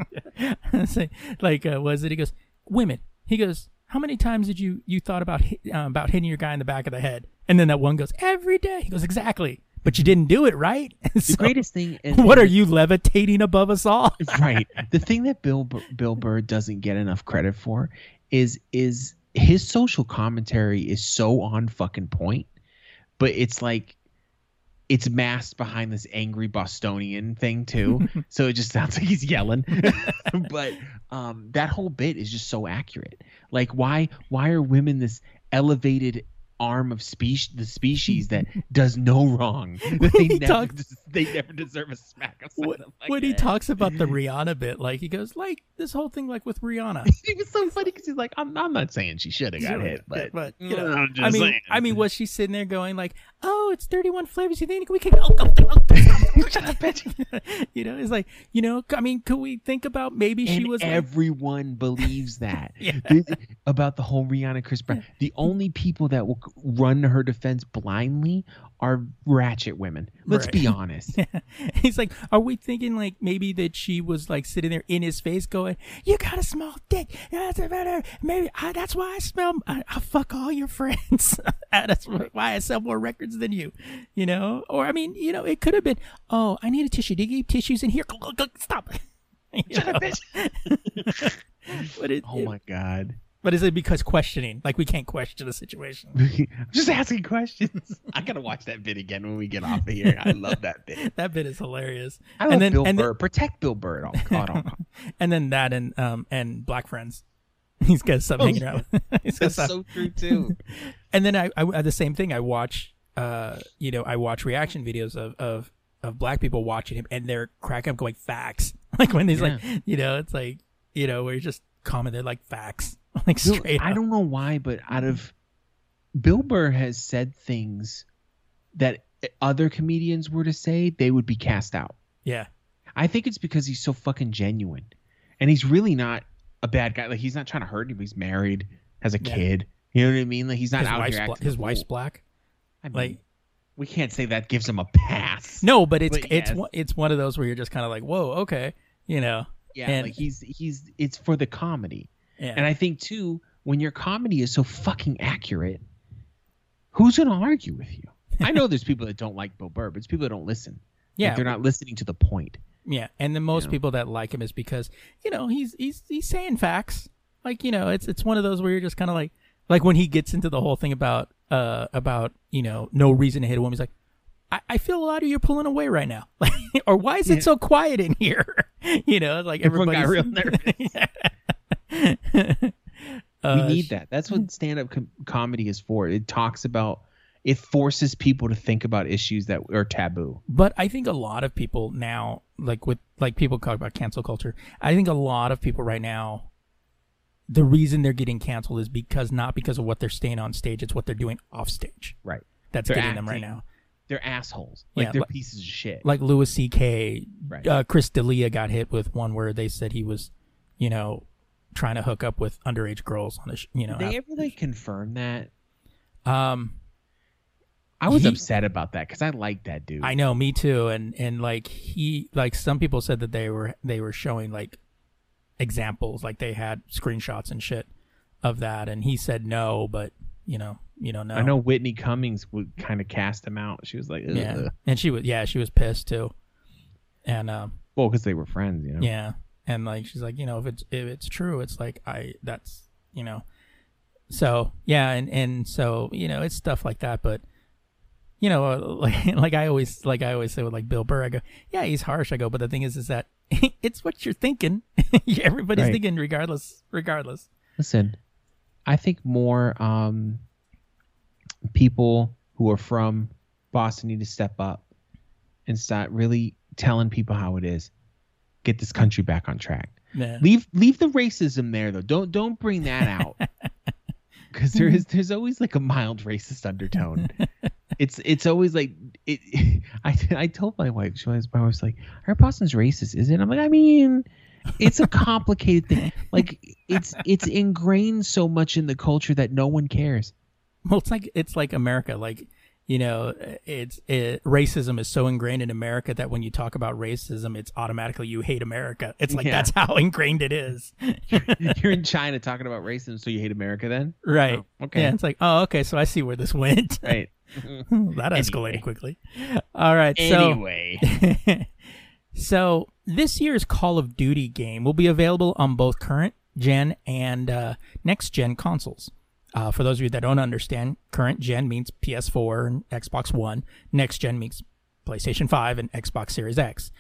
Like uh, was it he goes women he goes how many times did you you thought about uh, about hitting your guy in the back of the head and then that one goes every day he goes exactly but you didn't do it right The So, greatest thing is what are you levitating above us all right. The thing that Bill Bill Burr doesn't get enough credit for is is his social commentary is so on fucking point, but it's like it's masked behind this angry Bostonian thing too. so it just sounds like he's yelling. but um, that whole bit is just so accurate. Like why why are women this elevated arm of species the species that does no wrong that they never talks- des- they never deserve a smack when, the when he talks about the rihanna bit like he goes like this whole thing like with rihanna it was so funny because he's like, I'm, I'm not saying she should have got hit, but, but you know I'm just I mean, saying. I mean, was she sitting there going like, "Oh, it's thirty-one flavors. You think we can?" Oh, oh, oh, oh, shut up, bitch. you know, it's like, you know, I mean, could we think about maybe she and was like, everyone believes that Yeah. About the whole Rihanna Chris Brown. The only people that will run to her defense blindly are ratchet women. Let's Right. be honest. He's like, are we thinking like maybe that she was like sitting there in his face going, "You got a small dick. That's better. Maybe I, that's why I smell. I, I fuck all your friends. that's why I sell more records than you. You know? Or I mean, you know, it could have been, oh, I need a tissue. Do you keep tissues in here? Stop. Shut up, bitch. But it, Oh my god. But is it because questioning? Like we can't question the situation. I'm just asking questions. I gotta watch that bit again when we get off of here. I love that bit. that bit is hilarious. I love and then Bill and Burr. then, Protect Bill Burr at all, at all and then that and um and Black Friends. He's got something Oh, hanging yeah. around. He's got That's some- so true too. and then I, I the same thing. I watch, uh, you know, I watch reaction videos of of of black people watching him, and they're cracking up, going facts. Like when he's like, you know, it's like, you know, where he's just comment, they're like facts, like Bill- straight. I don't know why, but out of Bill Burr has said things that other comedians were to say, they would be cast out. Yeah, I think it's because he's so fucking genuine, and he's really not a bad guy. Like he's not trying to hurt anybody. He's married, has a Yeah. kid. You know what I mean? Like he's not his out here bla- his a wife's black. I mean, Like we can't say that gives him a pass. no, but it's But it's yes. one it's one of those where you're just kind of like, whoa, okay, you know, yeah, and- like he's he's it's for the comedy. Yeah. And I think too, when your comedy is so fucking accurate, who's gonna argue with you? I know there's people that don't like Bill Burr, but it's people that don't listen. Like, yeah, they're not listening to the point. Yeah, and the most know? people that like him is because you know he's he's he's saying facts. Like you know, it's it's one of those where you're just kind of like like when he gets into the whole thing about uh about you know no reason to hit a woman. He's like, I, I feel a lot of you pulling away right now, like or why is it Yeah. so quiet in here? you know, like everybody got real nervous. Uh, we need that. That's what stand-up com- comedy is for. It talks about. It forces people to think about issues that are taboo. But I think a lot of people now, like with like people talk about cancel culture. I think a lot of people right now, the reason they're getting canceled is because not because of what they're staying on stage, it's what they're doing off stage. Right. That's They're getting them right now. They're assholes. Like Yeah, they're like- pieces of shit. Like Louis C.K. Right. Uh, Chris D'Elia got hit with one where they said he was, you know, trying to hook up with underage girls on a, sh- you know. Did they ever like confirm that? um, I was He- upset about that because I like that dude. I know, me too. And and like he like some people said that they were they were showing like examples, like they had screenshots and shit of that, and he said no, but you know, you don't know. I know Whitney Cummings would kind of cast him out. She was like, Ugh. Yeah, and she was yeah she was pissed too, and um well, because they were friends, you know. yeah, and like she's like you know if it's if it's true, it's like I that's you know, so yeah, and and so you know it's stuff like that, but you know, uh, like like I always like I always say with like Bill Burr, I go, yeah, he's harsh. I go, but the thing is, is that it's what you're thinking. Everybody's Right. thinking regardless, regardless. Listen, I think more um, people who are from Boston need to step up and start really telling people how it is. Get this country back on track. Yeah. Leave leave the racism there though. Don't don't bring that out. Cuz there mm-hmm. is there's always like a mild racist undertone. it's it's always like it I I told my wife she was my wife's like, "Her Boston's racist, is it?" I'm like, "I mean, it's a complicated thing. Like it's it's ingrained so much in the culture that no one cares." Well, it's like it's like America. Like you know, it's it, racism is so ingrained in America that when you talk about racism, it's automatically you hate America. It's like Yeah. that's how ingrained it is. You're in China talking about racism, so you hate America then? right. Oh, okay. Yeah. It's like, oh, okay. So I see where this went. Right. that escalated Anyway. quickly. All right. So. Anyway. so this year's Call of Duty game will be available on both current gen and uh, next gen consoles. Uh, for those of you that don't understand, current gen means PS4 and Xbox One. Next gen means PlayStation 5 and Xbox Series X.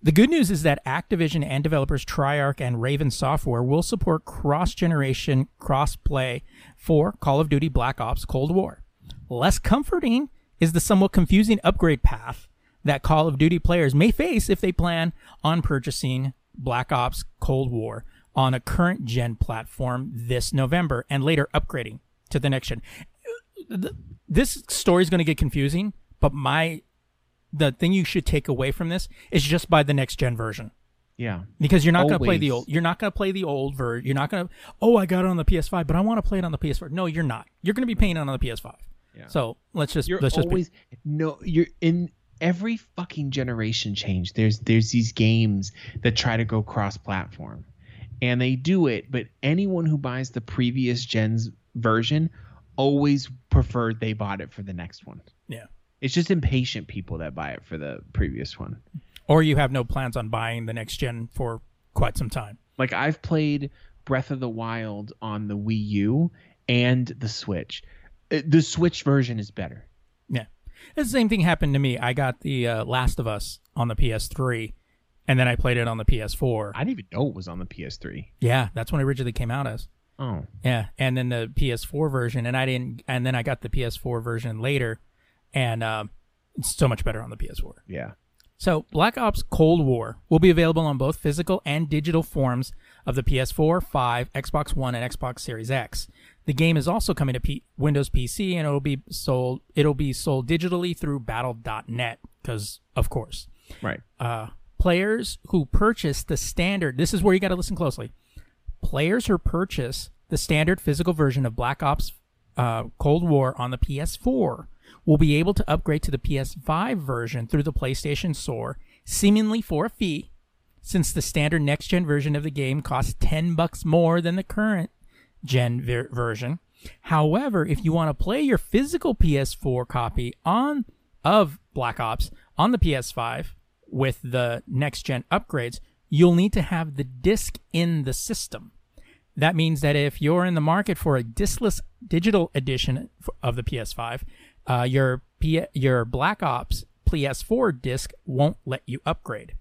The good news is that Activision and developers Treyarch and Raven Software will support cross-generation cross-play for Call of Duty Black Ops Cold War. Less comforting is the somewhat confusing upgrade path that Call of Duty players may face if they plan on purchasing Black Ops Cold War on a current gen platform this November and later upgrading to the next gen. This story is going to get confusing, but my the thing you should take away from this is just buy the next gen version yeah. because you're not going to play the old you're not going to play the old version you're not going to oh i got it on the ps5 but i want to play it on the ps4 no you're not you're going to be paying it on the ps5 Yeah. so let's just You're let's just be, always no. You're in every fucking generation change. There's there's these games that try to go cross-platform, and they do it. But anyone who buys the previous gen's version always preferred they bought it for the next one. yeah It's just impatient people that buy it for the previous one. or you have no plans on buying the next gen for quite some time Like I've played Breath of the Wild on the Wii U and the Switch. Uh, The Switch version is better. yeah the same thing happened to me i got the uh, last of us on the ps3 and then i played it on the ps4 I didn't even know it was on the PS3. yeah that's when it originally came out as Oh, Yeah, and then the PS4 version, and I didn't, and then I got the PS4 version later, and um, it's so much better on the PS4. yeah. So, Black Ops Cold War will be available on both physical and digital forms of the PS4, 5, Xbox One, and Xbox Series X. The game is also coming to P- Windows PC, and it'll be sold. It'll be sold digitally through Battle.net, because of course Right. uh, players who purchase the standard. This is where you got to listen closely. Players who purchase the standard physical version of Black Ops uh, Cold War on the PS4 will be able to upgrade to the PS5 version through the PlayStation Store, seemingly for a fee, since the standard next gen version of the game costs 10 bucks more than the current gen ver- version. However, if you want to play your physical PS4 copy on of Black Ops on the PS5 with the next gen upgrades, you'll need to have the disc in the system. That means that if you're in the market for a diskless digital edition of the PS5, uh, your P- your Black Ops PS4 disc won't let you upgrade.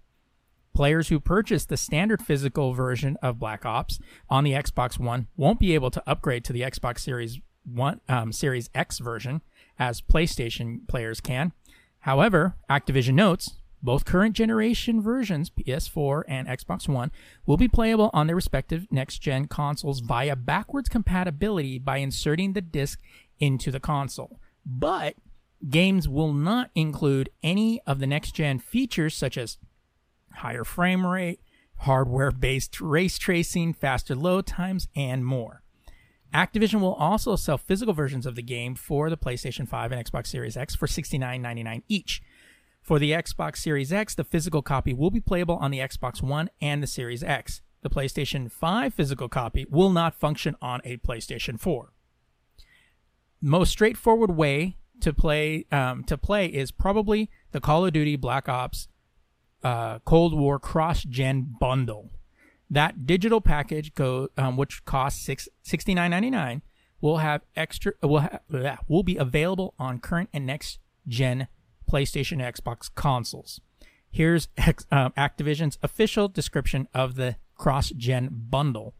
Players who purchase the standard physical version of Black Ops on the Xbox One won't be able to upgrade to the Xbox Series One, um, Series X version, as PlayStation players can. However, Activision notes both current generation versions, PS4 and Xbox One, will be playable on their respective next gen consoles via backwards compatibility by inserting the disc into the console. But games will not include any of the next gen features such as higher frame rate, hardware based ray tracing, faster load times, and more. Activision will also sell physical versions of the game for the PlayStation 5 and Xbox Series X for $69.99 each. For the Xbox Series X, the physical copy will be playable on the Xbox One and the Series X. The PlayStation 5 physical copy will not function on a PlayStation 4 most straightforward way to play um, to play is probably the Call of Duty Black Ops uh, Cold War cross gen bundle. That digital package go um, which costs six sixty nine ninety nine will have extra will ha- will be available on current and next gen PlayStation Xbox consoles. Here's X, um, Activision's official description of the cross gen bundle.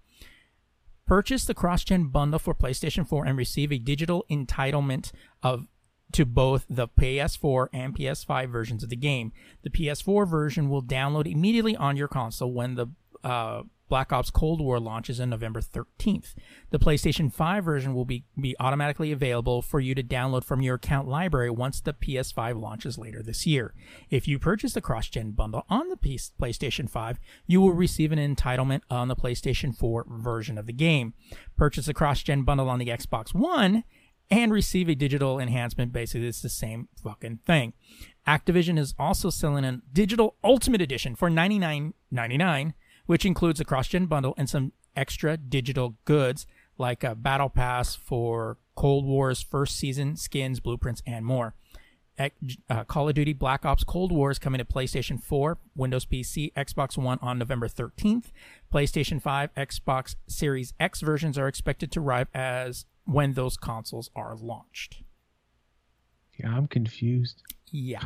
Purchase the cross-gen bundle for PlayStation 4 and receive a digital entitlement of to both the PS4 and PS5 versions of the game. The PS4 version will download immediately on your console when the uh, Black Ops Cold War launches on November 13th. The PlayStation 5 version will be, be automatically available for you to download from your account library once the PS5 launches later this year. If you purchase the cross gen bundle on the PlayStation 5, you will receive an entitlement on the PlayStation 4 version of the game. Purchase the cross gen bundle on the Xbox One and receive a digital enhancement. Basically, it's the same fucking thing. Activision is also selling a digital Ultimate Edition for $99.99 which includes a cross-gen bundle and some extra digital goods like a battle pass for Cold War's first season, skins, blueprints, and more. Uh, Call of Duty Black Ops Cold War is coming to PlayStation 4, Windows PC, Xbox One on November 13th. PlayStation 5, Xbox Series X versions are expected to arrive as when those consoles are launched. Yeah, I'm confused. Yeah.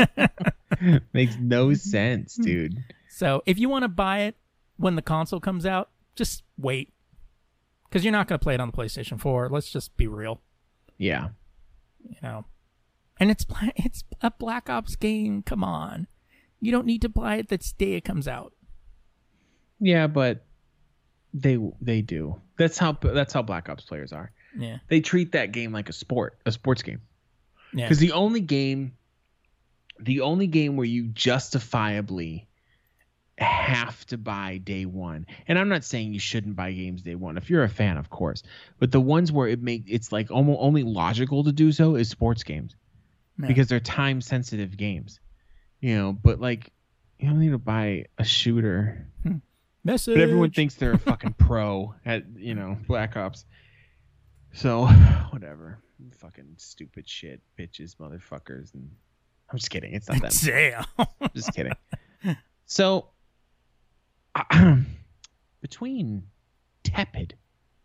Makes no sense, dude. So if you want to buy it when the console comes out, just wait. Because you're not going to play it on the PlayStation 4. Let's just be real. Yeah. You know. And it's it's a Black Ops game. Come on. You don't need to buy it the day it comes out. Yeah, but they they do. That's how that's how Black Ops players are. Yeah. They treat that game like a sport, a sports game. Yeah. Because the only game the only game where you justifiably have to buy day one. And I'm not saying you shouldn't buy games day one. If you're a fan, of course. But the ones where it make it's like almost only logical to do so is sports games. Because they're time sensitive games. You know, but like you don't need to buy a shooter. Hmm. Message. But everyone thinks they're a fucking pro at, you know, Black Ops. So, whatever. Fucking stupid shit, bitches, motherfuckers, and I'm just kidding. It's not that. Damn. I'm just kidding. So, between tepid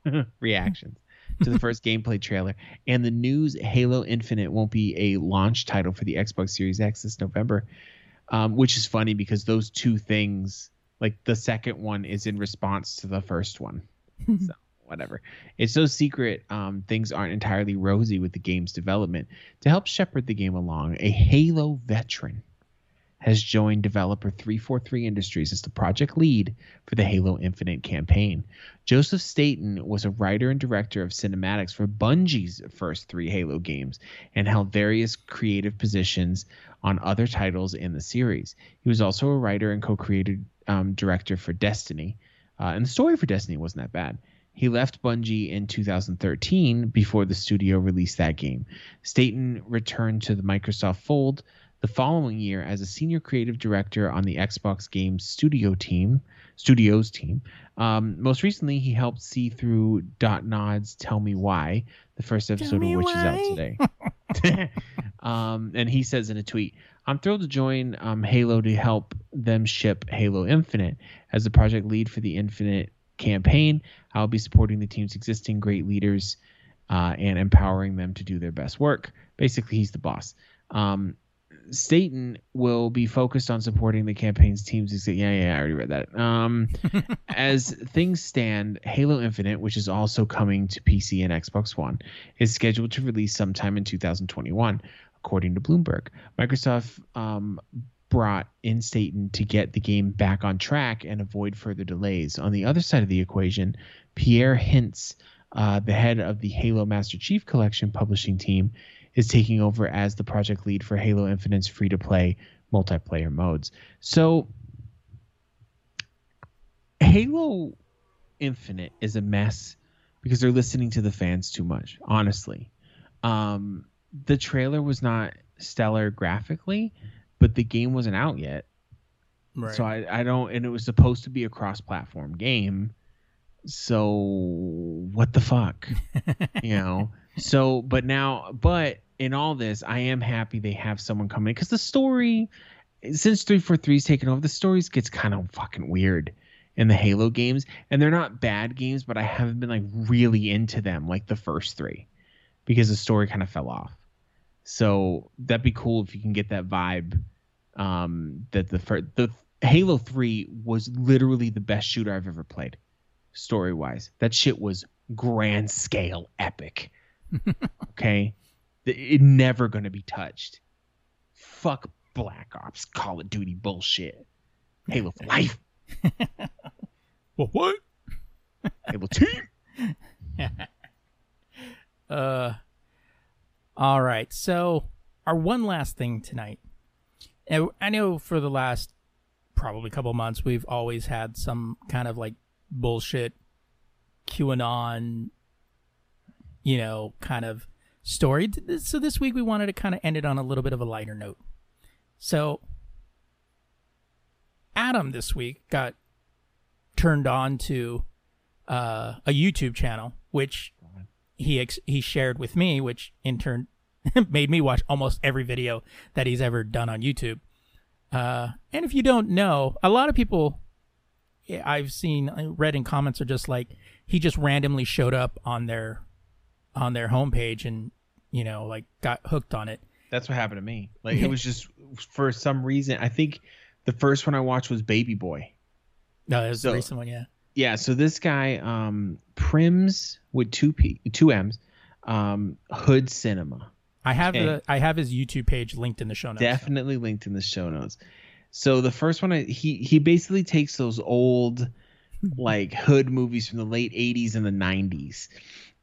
reactions to the first gameplay trailer and the news Halo Infinite won't be a launch title for the Xbox Series X this November, um, which is funny because those two things, like the second one, is in response to the first one. so whatever. It's so secret. Um, things aren't entirely rosy with the game's development. To help shepherd the game along, a Halo veteran has joined developer 343 Industries as the project lead for the Halo Infinite campaign. Joseph Staten was a writer and director of cinematics for Bungie's first three Halo games and held various creative positions on other titles in the series. He was also a writer and co created um, director for Destiny. Uh, and the story for Destiny wasn't that bad. He left Bungie in 2013 before the studio released that game. Staten returned to the Microsoft fold the following year as a senior creative director on the Xbox Games Studio team, Studios team. Um, most recently, he helped see through Dontnod's "Tell Me Why," the first episode of which why. is out today. um, and he says in a tweet, "I'm thrilled to join um, Halo to help them ship Halo Infinite as the project lead for the Infinite campaign. I'll be supporting the team's existing great leaders." Uh, and empowering them to do their best work. Basically, he's the boss. Um, Staten will be focused on supporting the campaign's teams. Yeah, yeah, I already read that. Um, as things stand, Halo Infinite, which is also coming to PC and Xbox One, is scheduled to release sometime in 2021, according to Bloomberg. Microsoft um, brought in Staten to get the game back on track and avoid further delays. On the other side of the equation, Pierre Hintz, uh, the head of the Halo Master Chief Collection publishing team, is taking over as the project lead for Halo Infinite's free to play multiplayer modes. So, Halo Infinite is a mess because they're listening to the fans too much, honestly. Um, the trailer was not stellar graphically, but the game wasn't out yet. Right. So I, I don't, and it was supposed to be a cross platform game. So what the fuck? you know? So, but now, but in all this, I am happy they have someone coming because the story, since 343's taken over, the stories gets kind of fucking weird in the Halo games. And they're not bad games, but I haven't been like really into them like the first three because the story kind of fell off. So that'd be cool if you can get that vibe. Um, that the first, the Halo 3 was literally the best shooter I've ever played, story wise. That shit was grand scale epic. Okay. It never going to be touched. Fuck Black Ops, Call of Duty bullshit. Halo for life. Well, what? Halo Team. Uh, all right. So, our one last thing tonight. And I know for the last probably couple months, we've always had some kind of like bullshit QAnon, you know, kind of story. So this week we wanted to kind of end it on a little bit of a lighter note. So, Adam this week got turned on to uh, a YouTube channel, which he ex- he shared with me, which in turn made me watch almost every video that he's ever done on YouTube. Uh, and if you don't know, a lot of people I've seen uh, read in comments are just like he just randomly showed up on their on their homepage and you know like got hooked on it. That's what happened to me. Like it was just for some reason. I think the first one I watched was Baby Boy. No, that was So- the recent one, yeah. Yeah, so this guy, um, Primm's with two P, two M's, um, Hood Cinema. I have the I have his YouTube page linked in the show notes. Definitely linked in the show notes. So the first one, I, he he basically takes those old, like hood movies from the late '80s and the '90s,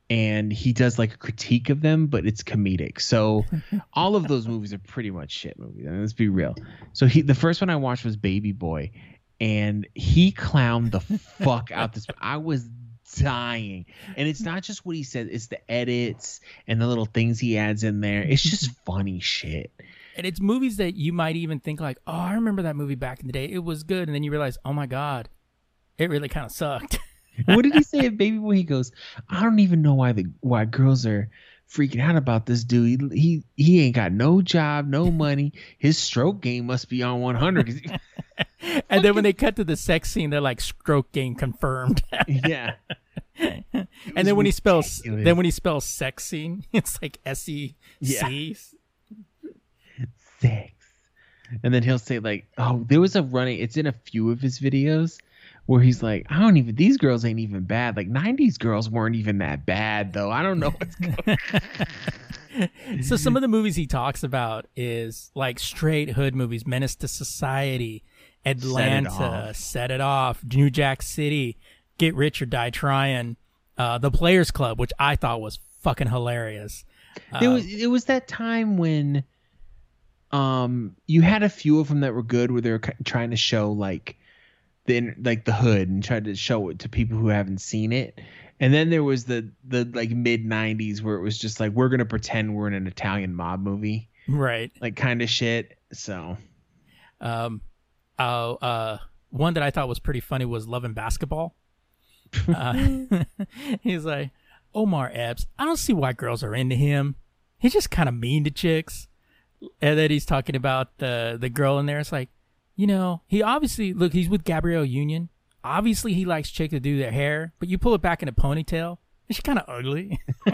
and he does like a critique of them, but it's comedic. So all of those movies are pretty much shit movies. I mean, let's be real. So he the first one I watched was Baby Boy, and he clowned the fuck out this. I was dying, and it's not just what he said; it's the edits and the little things he adds in there. It's just funny shit. And it's movies that you might even think like, "Oh, I remember that movie back in the day. It was good." And then you realize, "Oh my god, it really kind of sucked." What did he say Baby Boy? He goes, I don't even know why the why girls are freaking out about this dude. He he, he ain't got no job, no money. His stroke game must be on 100. 'cause he- and then when they cut to the sex scene, they're like, "Stroke game confirmed." yeah. and then when he spells, then when he spells sex scene, it's like S E C. Sex. And then he'll say like, "Oh, there was a running. It's in a few of his videos where he's like, I don't even. These girls ain't even bad. Like '90s girls weren't even that bad though. I don't know what's going. so some of the movies he talks about is like straight hood movies, Menace to Society, Atlanta, Off. Set It Off, New Jack City, Get Rich or Die Trying, uh, The Players Club, which I thought was fucking hilarious. There Uh, was it was that time when um you had a few of them that were good where they were trying to show like the like the hood and tried to show it to people who haven't seen it. And then there was the the like mid 90s where it was just like we're going to pretend we're in an Italian mob movie, right. like kind of shit. So, Um, uh, uh, one that I thought was pretty funny was Love and Basketball. Uh, he's like, Omar Epps, I don't see why girls are into him. He's just kind of mean to chicks. And then he's talking about the the girl in there. It's like, you know, he obviously look. He's with Gabrielle Union. Obviously, he likes chicks to do their hair, but you pull it back in a ponytail. and She's kind of ugly.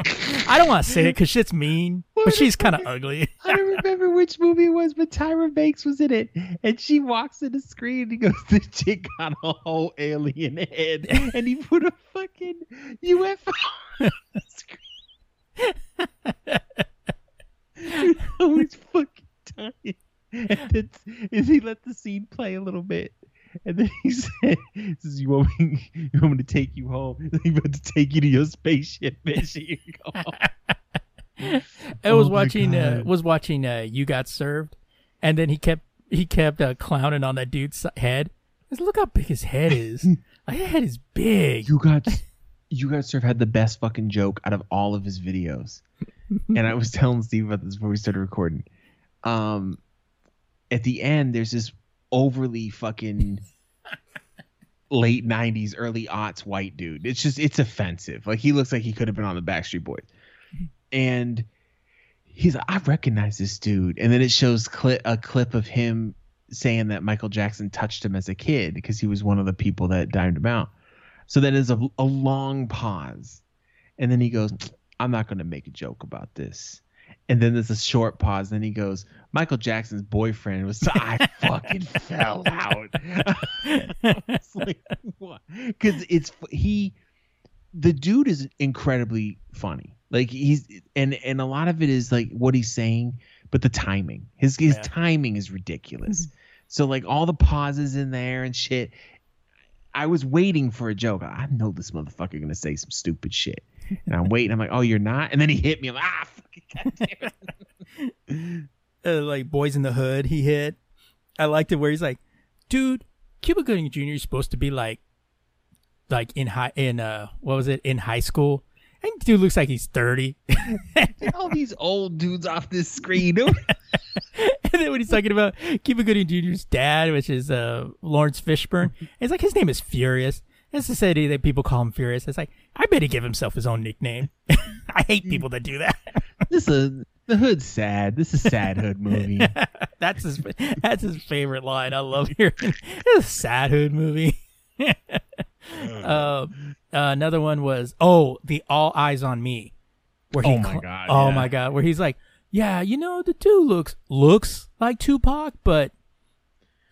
I don't want to say it because shit's mean, but she's kind of ugly. I don't remember which movie it was, but Tyra Banks was in it, and she walks in the screen. And he goes, "The chick got a whole alien head," and he put a fucking UFO on the screen. I was fucking dying. And then and he let the scene play a little bit. And then he said, says, you want, me, you want me to take you home? I'm about to take you to your spaceship, you. I was Oh my watching uh, was watching uh, You Got Served, and then he kept he kept uh, clowning on that dude's head. He said, Look how big his head is. His head is big. you got you got Surf had the best fucking joke out of all of his videos. and I was telling Steve about this before we started recording. Um at the end there's this overly fucking late 90s early aughts white dude. It's just it's offensive. Like he looks like he could have been on the Backstreet Boys. And he's like, I recognize this dude. And then it shows cli- a clip of him saying that Michael Jackson touched him as a kid because he was one of the people that dimed him out. So then there's a, a long pause. And then he goes, I'm not going to make a joke about this. And then there's a short pause. Then he goes, Michael Jackson's boyfriend was. I fucking fell out. it's like. Because it's he, the dude is incredibly funny. Like he's and and a lot of it is like what he's saying, but the timing. His his Yeah. timing is ridiculous. Mm-hmm. so like all the pauses in there and shit. I was waiting for a joke. I know this motherfucker gonna say some stupid shit, and I'm waiting. I'm like, oh, you're not. And then he hit me. I'm like, ah, fucking goddamn uh, like Boys in the Hood he hit. I liked it where he's like, dude, Cuba Gooding Jr. is supposed to be like, like in high in uh what was it in high school, and dude looks like he's thirty. Get all these old dudes off this screen. and then when he's talking about Cuba Gooding Jr.'s dad, which is uh Laurence Fishburne, it's like his name is Furious. It's the city that people call him Furious. It's like I bet he give himself his own nickname. I hate people that do that. this is the hood's sad. This is a sad hood movie. that's his that's his favorite line. I love hearing it's a sad hood movie. uh, another one was oh the All Eyes on Me, where he Oh my God, oh yeah. my god where he's like yeah you know the dude looks looks like Tupac but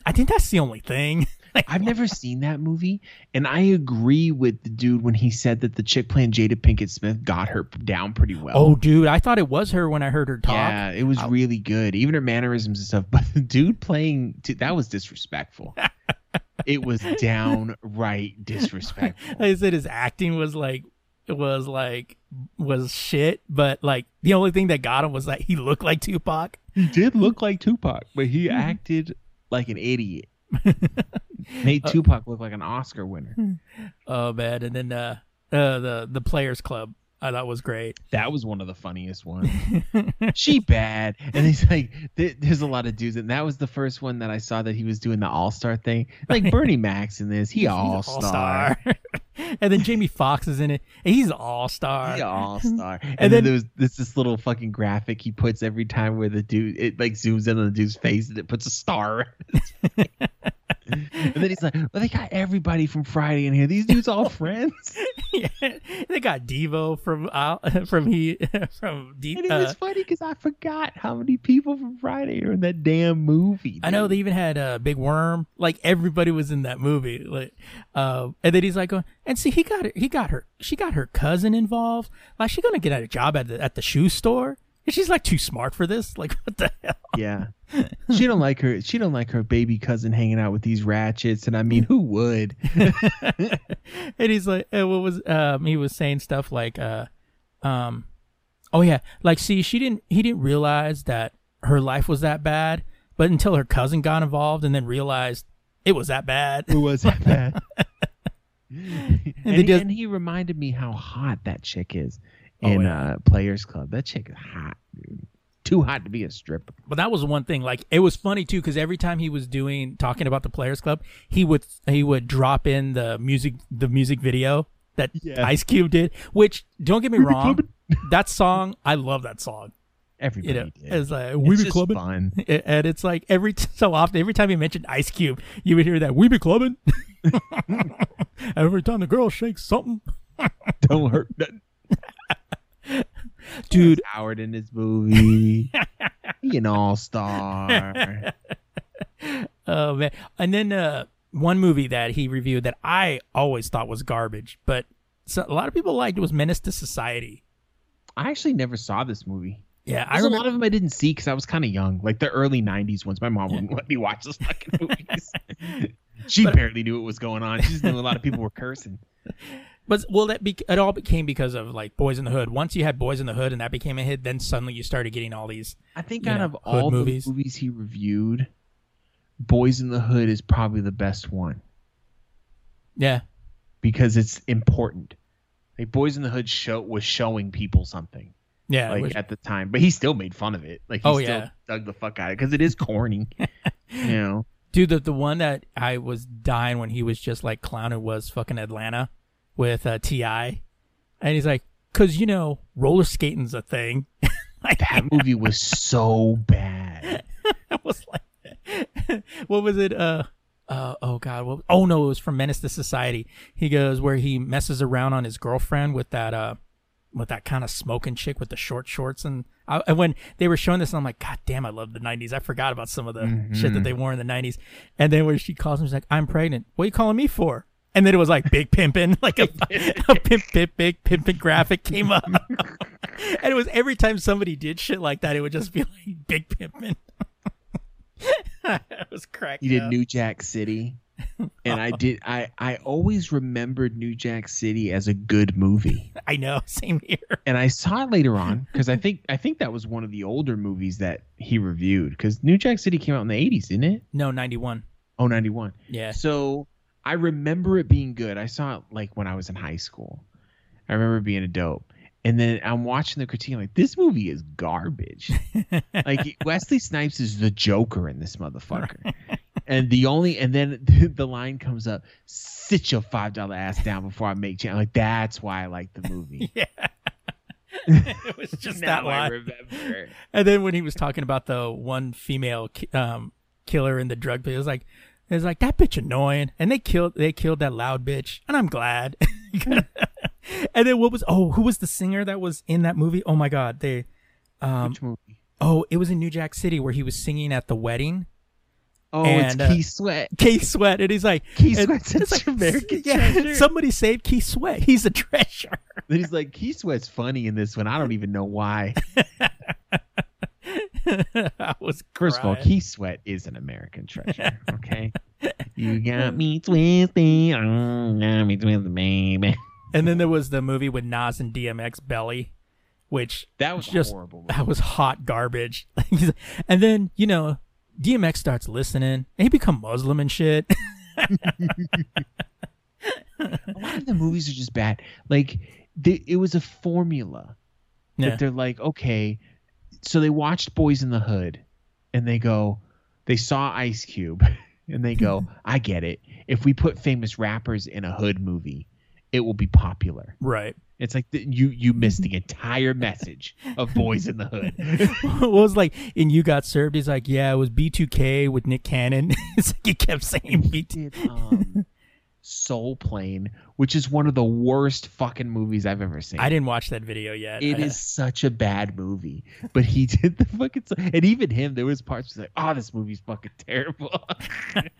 I think that's the only thing. Like, I've never seen that movie, and I agree with the dude when he said that the chick playing Jada Pinkett Smith got her down pretty well. oh dude I thought it was her when I heard her talk. yeah, it was I- really good. Even her mannerisms and stuff. But the dude playing that was disrespectful. it was downright disrespectful. Like I said, his acting was like was like was shit, but like the only thing that got him was that he looked like Tupac. He did look like Tupac, but he mm-hmm. acted like an idiot. Made Tupac look like an Oscar winner. Oh man, and then uh, uh the the Players Club I thought was great. That was one of the funniest ones. she bad, and he's like, th- there's a lot of dudes, and that was the first one that I saw that he was doing the All Star thing. Like Bernie Mac's in this, he All Star, and then Jamie Foxx is in it. and He's all star. he All Star. And, And then, then- there was this this little fucking graphic he puts every time where the dude it like zooms in on the dude's face and it puts a star. And then he's like, well, they got everybody from Friday in here. These dudes all friends. they got Deebo from uh, from he from And Deep. it Uh, was funny because I forgot how many people from Friday are in that damn movie. I know they even had uh, Big Worm. Like everybody was in that movie. Like, uh, and then he's like, going, and see, he got her. He got her. She got her cousin involved. Like, she gonna get a job at the at the shoe store. And she's like too smart for this. Like, what the hell? Yeah. She don't like her she don't like her baby cousin hanging out with these ratchets and I mean who would? and he's like, uh, what was um? He was saying stuff like, uh, um, oh yeah, like see, she didn't. He didn't realize that her life was that bad, but until her cousin got involved and then realized it was that bad. It was that bad? and, they he, just- and he reminded me how hot that chick is Oh, in yeah. uh Players Club. That chick is hot, dude. Too hot to be a stripper. But that was one thing. Like it was funny too, because every time he was doing talking about the Players Club, he would he would drop in the music the music video that Yeah. Ice Cube did. Which don't get me wrong, that song I love that song. Everybody You know, did. it's like It's we be clubbing, fun. and it's like every t- so often, every time he mentioned Ice Cube, you would hear that we be clubbing. every time the girl shakes something, Don't hurt nothing. Dude. Howard in this movie. he an all star. Oh man! And then uh, one movie that he reviewed that I always thought was garbage, but so, a lot of people liked it was Menace to Society. I actually never saw this movie. Yeah, I There's a lot of them I didn't see because I was kind of young, like the early '90s ones. My mom wouldn't let me watch those fucking movies. she But- barely knew what was going on. She just knew a lot of people were cursing. But well, that be- it all became because of like Boys in the Hood. Once you had Boys in the Hood and that became a hit, then suddenly you started getting all these. I think out know, of all movies. the movies he reviewed, Boys in the Hood is probably the best one Yeah, because it's important. Like Boys in the Hood show was showing people something yeah, like which- at the time, but he still made fun of it. Like he Oh, still yeah. dug the fuck out of it because it is corny. you know. dude. The the one that I was dying when he was just like clowning was fucking Atlanta with uh, T.I., and he's like, "Cause you know, roller skating's a thing." like, That movie was so bad. I was like, what was it? Uh, uh, oh god, what, oh no, it was from Menace to Society. He goes where he messes around on his girlfriend with that uh, with that kind of smoking chick with the short shorts, and, I, and when they were showing this, I'm like, God damn, I love the '90s. I forgot about some of the shit that they wore in the '90s. And then when she calls him, she's like, I'm pregnant. What are you calling me for? And then it was like big pimpin, like a, a pimp, pimp, big pimpin graphic came up, and it was every time somebody did shit like that, it would just be like big pimpin. it was cracking. You did up. New Jack City, and I did. I I always remembered New Jack City as a good movie, I know, same here. and I saw it later on because I think I think that was one of the older movies that he reviewed because New Jack City came out in the eighties, didn't it? No, ninety one. Oh, 91. Yeah, So I remember it being good. I saw it like when I was in high school. I remember being a dope. And then I'm watching the critique. I'm like, this movie is garbage. like Wesley Snipes is the Joker in this motherfucker. And the only and then the line comes up, sit your five dollar ass down before I make change. I'm like, that's why I like the movie. yeah. it was just that I line. remember. And then when he was talking about the one female um, killer in the drug it was like, it was like that bitch annoying, and they killed they killed that loud bitch, and I'm glad. and then what was oh who was the singer that was in that movie? Oh my god, they um Which movie? oh it was in New Jack City where he was singing at the wedding. Oh, and, it's uh, Key Sweat. Keith Sweat, and he's like and Sweat's it's like, American yeah, treasure. somebody saved Keith Sweat. He's a treasure. Then he's like, Key Sweat's funny in this one. I don't even know why. I was First of all. Key Sweat is an American treasure. Okay, you got me twisted, oh, got me twisted, baby. And then there was the movie with Nas and DMX Belly, which That was Just- horrible. that was hot garbage. and then you know DMX starts listening, and he become Muslim and shit. A lot of the movies are just bad. Like they, it was a formula yeah, that they're like, okay, so they watched Boys in the Hood, and they go, they saw Ice Cube, and they go, I get it. If we put famous rappers in a hood movie, it will be popular. right. It's like the, you you missed the entire message of Boys in the Hood. what was like and You Got Served? He's like, yeah, it was B2K with Nick Cannon. it's like he kept saying B2. did um, Soul Plane, which is one of the worst fucking movies I've ever seen. I didn't watch that video yet. It I- is such a bad movie, but he did the fucking. And even him, there was parts where he's like, "Oh, this movie's fucking terrible."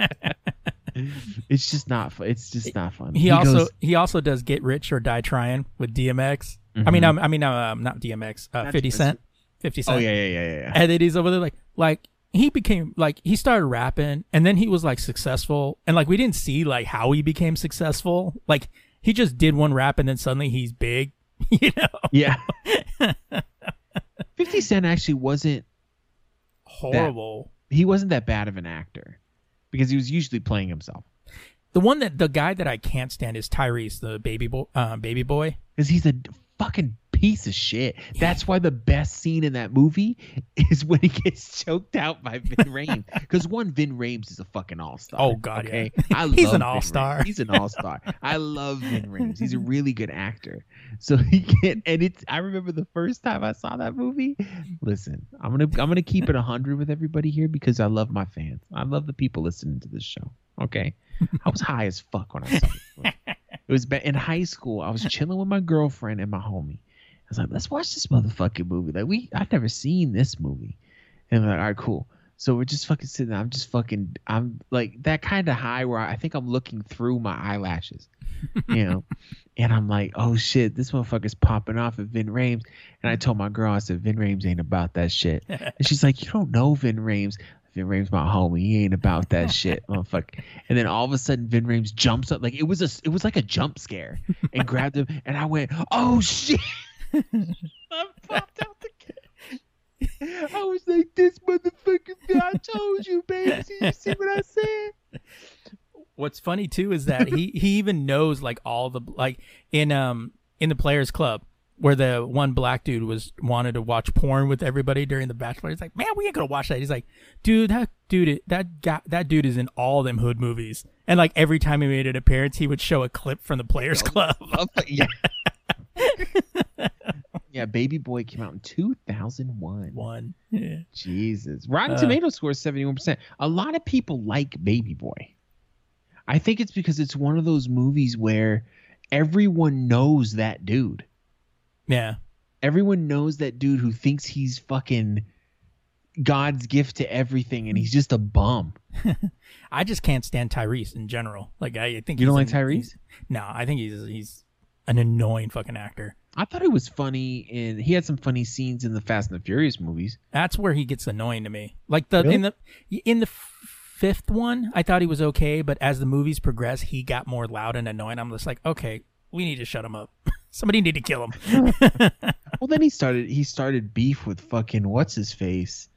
it's just not. It's just not fun. He, also goes- he also does Get Rich or Die Trying with DMX. I mean, Mhm. um, I mean, um, not DMX. Uh, Not Fifty. Cent. Fifty Cent. Oh yeah, yeah, yeah, yeah. yeah. and then he's over there like like he became like he started rapping and then he was like successful and like we didn't see like how he became successful like he just did one rap and then suddenly he's big you know Yeah. Fifty Cent actually wasn't. horrible He wasn't that bad of an actor, because he was usually playing himself. the one that the guy that I can't stand is Tyrese the baby boy uh, baby boy because he's a fucking piece of shit. That's why the best scene in that movie is when he gets choked out by Ving Rhames. Because one, Ving Rhames is a fucking all star. Oh, God, okay? yeah. I He's an all-star. He's an all star. I love Vin Rames. He's a really good actor. So he can and it's. I remember the first time I saw that movie. Listen, I'm gonna I'm gonna keep it hundred with everybody here because I love my fans. I love the people listening to this show. Okay, I was high as fuck when I saw it. It was in high school. I was chilling with my girlfriend and my homie. I was like, let's watch this motherfucking movie. Like we, I've never seen this movie. And we're like, all right, cool. So we're just fucking sitting. there. I'm just fucking. I'm like that kind of high where I think I'm looking through my eyelashes, you know. and I'm like, oh shit, this motherfucker's popping off at Ving Rhames. And I told my girl, I said, Ving Rhames ain't about that shit. And she's like, you don't know Ving Rhames. Ving Rhames my homie. He ain't about that shit, motherfucker. And then all of a sudden, Ving Rhames jumps up like it was a it was like a jump scare, and grabbed him. And I went, oh shit! I popped out the. ca- I was like, this motherfucker. I told you, baby. See, you see what I said? What's funny too is that he he even knows like all the like in um in the players club where the one black dude was wanted to watch porn with everybody during the bachelor. He's like, man, we ain't gonna watch that. He's like, dude, that dude, that guy, that dude is in all them hood movies. And like every time he made an appearance, he would show a clip from the players club. yeah. yeah, Baby Boy came out in 2001. One, yeah. Jesus. Rotten Uh. Tomatoes score 71%. A lot of people like Baby Boy. I think it's because it's one of those movies where everyone knows that dude. yeah, Everyone knows that dude who thinks he's fucking God's gift to everything, and he's just a bum. I just can't stand Tyrese in general. Like I think You don't like Tyrese? No, I think he's he's an annoying fucking actor. I thought it was funny, and he had some funny scenes in the Fast and the Furious movies. That's where he gets annoying to me. Like the Really? in the in the fifth one, I thought he was okay, but as the movies progress, he got more loud and annoying. I'm just like, okay, we need to shut him up. Somebody need to kill him. Well, then he started he started beef with fucking what's his face,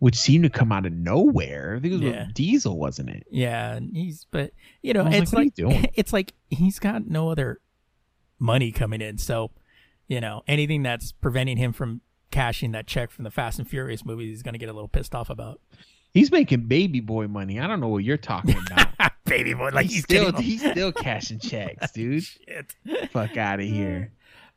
which seemed to come out of nowhere. I think it was Yeah. with Diesel, wasn't it? yeah, and he's but you know, I was like, it's what are you like, it's like he's got no other money coming in, so you know anything that's preventing him from cashing that check from the Fast and Furious movies, he's gonna get a little pissed off about. He's making baby boy money. I don't know what you're talking about. Baby boy, like he's, still he's still cashing checks, dude. shit. Fuck out of here.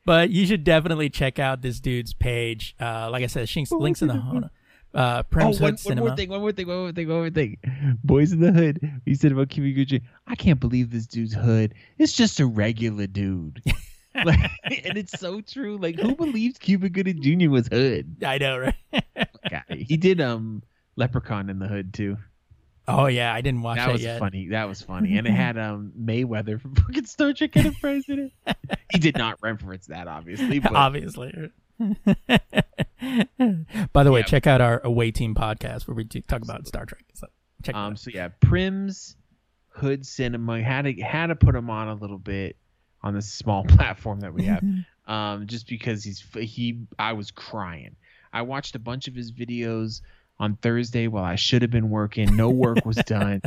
But you should definitely check out this dude's page. Uh, like I said, Shinks, links in the uh, Oh, Primm's one, Hood one Cinema. more thing, one more thing, one more thing, one more thing. Boys in the Hood. You said about Gooding. I can't believe this dude's hood. It's just a regular dude. like, and it's so true. Like, who believes Cuba Gooding Jr. was hood? I know, right? Guy. He did um Leprechaun in the Hood too. oh yeah, I didn't watch that that, was yet. funny. That was funny, and it had um Mayweather from fucking Star Trek Enterprise in it. he did not reference that, obviously. But Obviously. By the way, Yeah. check out our away team podcast where we talk about Star Trek. So check Um, so yeah, Primm's Hood Cinema had to had to put him on a little bit on this small platform that we have, um, just because he's he. I was crying. I watched a bunch of his videos on Thursday while I should have been working. No work was done.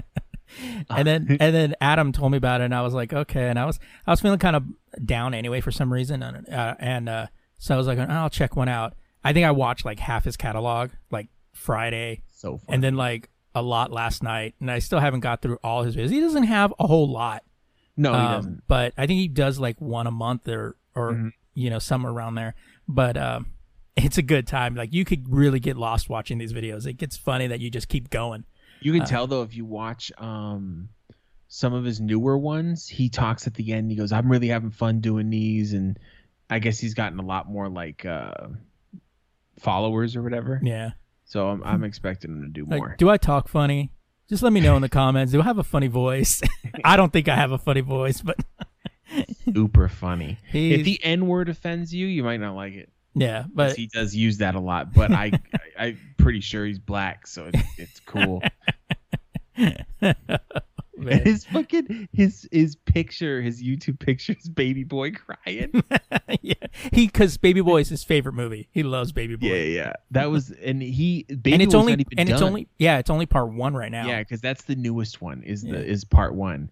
And then and then Adam told me about it, and I was like, okay. And I was I was feeling kind of down anyway for some reason, and uh, and uh, so I was like, oh, I'll check one out. I think I watched like half his catalog, like Friday, so fun. and then like a lot last night, and I still haven't got through all his videos. He doesn't have a whole lot. no, he Um, doesn't. But I think he does like one a month or or Mhm. you know somewhere around there. But um, it's a good time. Like you could really get lost watching these videos. It gets funny that you just keep going. You can uh, tell though if you watch um some of his newer ones, he talks at the end. He goes, "I'm really having fun doing these," and I guess he's gotten a lot more like uh followers or whatever. Yeah. So I'm, I'm expecting him to do Like, more. do I talk funny? Just let me know in the comments. Do I have a funny voice? I don't think I have a funny voice, but Super funny. he's, If the N word offends you, you might not like it. Yeah, but he does use that a lot. But I, I I'm pretty sure he's black, so it's, it's cool. man. his fucking his his picture, his YouTube picture, is baby boy crying. yeah, he because Baby Boy is his favorite movie. He loves Baby Boy. Yeah, yeah. That was and he baby and it's was only not even and it's only yeah, it's only part one right now. Yeah, because that's the newest one. Is the is part one.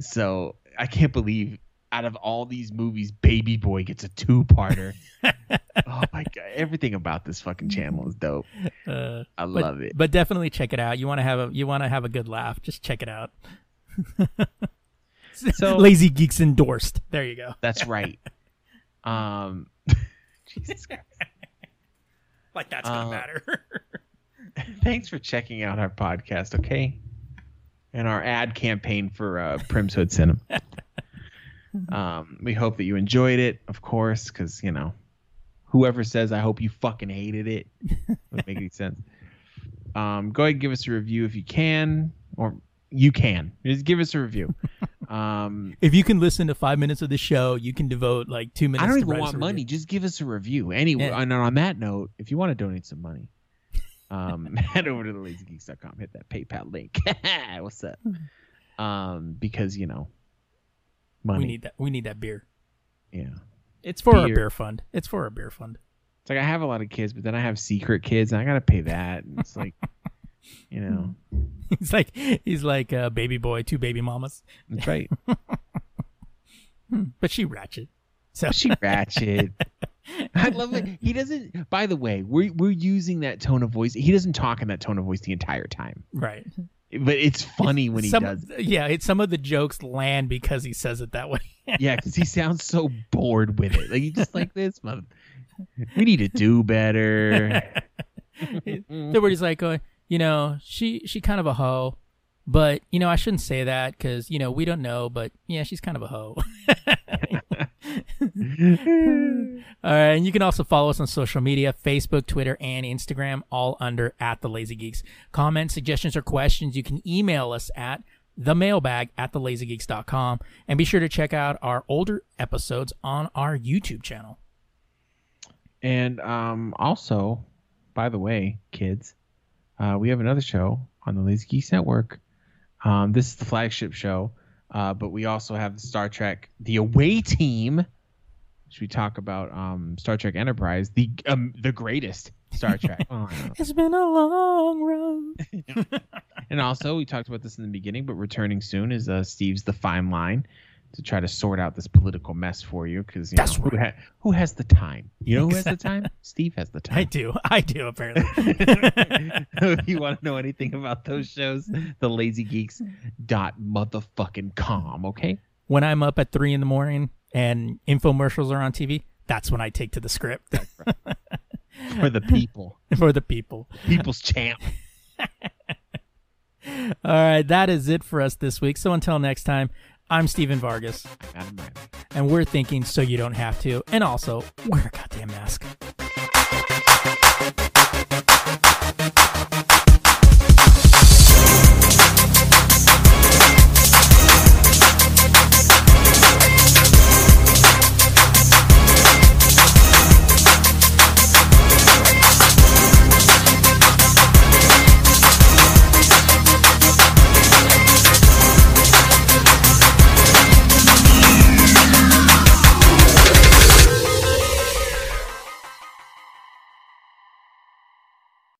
So I can't believe out of all these movies, Baby Boy gets a two parter. oh my god, everything about this fucking channel is dope. Uh, I but, love it. But definitely check it out. You want to have a you want to have a good laugh. Just check it out. So- Lazy Geeks endorsed. There you go. That's right. Um, Jesus Christ. Like that's gonna Uh, matter. Thanks for checking out our podcast, okay? And our ad campaign for uh, Primm's Hood Cinema. Um, we hope that you enjoyed it, of course, because you know, whoever says I hope you fucking hated it would make any sense. Um, go ahead and give us a review if you can, or you can just give us a review. Um, if you can listen to five minutes of the show, you can devote like two minutes. I don't even want money. Just give us a review. Anyway, Yeah. and on that note, if you want to donate some money, um, head over to the thelazygeeks.com, hit that PayPal link. What's up? Um, because you know, money. We need that. We need that beer. yeah. It's for our Beer. fund. It's for our beer fund. It's like I have a lot of kids, but then I have secret kids, and I gotta pay that. And it's like, you know, He's like he's like a baby boy, two baby mamas, that's right. Hmm. but she ratchet. So She ratchet. I love it. He doesn't. By the way, we're we're using that tone of voice. He doesn't talk in that tone of voice the entire time, right. But it's funny when he some, does. Yeah, it's some of the jokes land because he says it that way. Yeah, because he sounds so bored with it. Like he's just like this. Mother- we need to do better. He's like, uh, you know, she she kind of a hoe, but you know I shouldn't say that because you know we don't know, but yeah, she's kind of a hoe. All right, and you can also follow us on social media Facebook, Twitter, and Instagram, all under at The Lazy Geeks. Comments, suggestions, or questions, you can email us at the mailbag at thelazygeeks.com. And be sure to check out our older episodes on our YouTube channel. And um, also, by the way, kids, uh, we have another show on the Lazy Geeks Network. Um, this is the flagship show, uh, but we also have the Star Trek The Away Team, which we talk about um, Star Trek Enterprise, the um, the greatest Star Trek. Oh, It's been a long road. and also, we talked about this in the beginning, but returning soon is uh, Steve's The Fine Line to try to sort out this political mess for you because That's know, who, ha- who has the time? You know who has the time? Steve has the time. I do. I do, apparently. if you want to know anything about those shows, the lazygeeks dot motherfucking com, okay? when I'm up at three in the morning and infomercials are on TV, that's when I take to the script For the people. for the people. People's champ. All right, that is it for us this week. So until next time, I'm Steven Vargas, and we're thinking so you don't have to. And also, wear a goddamn mask.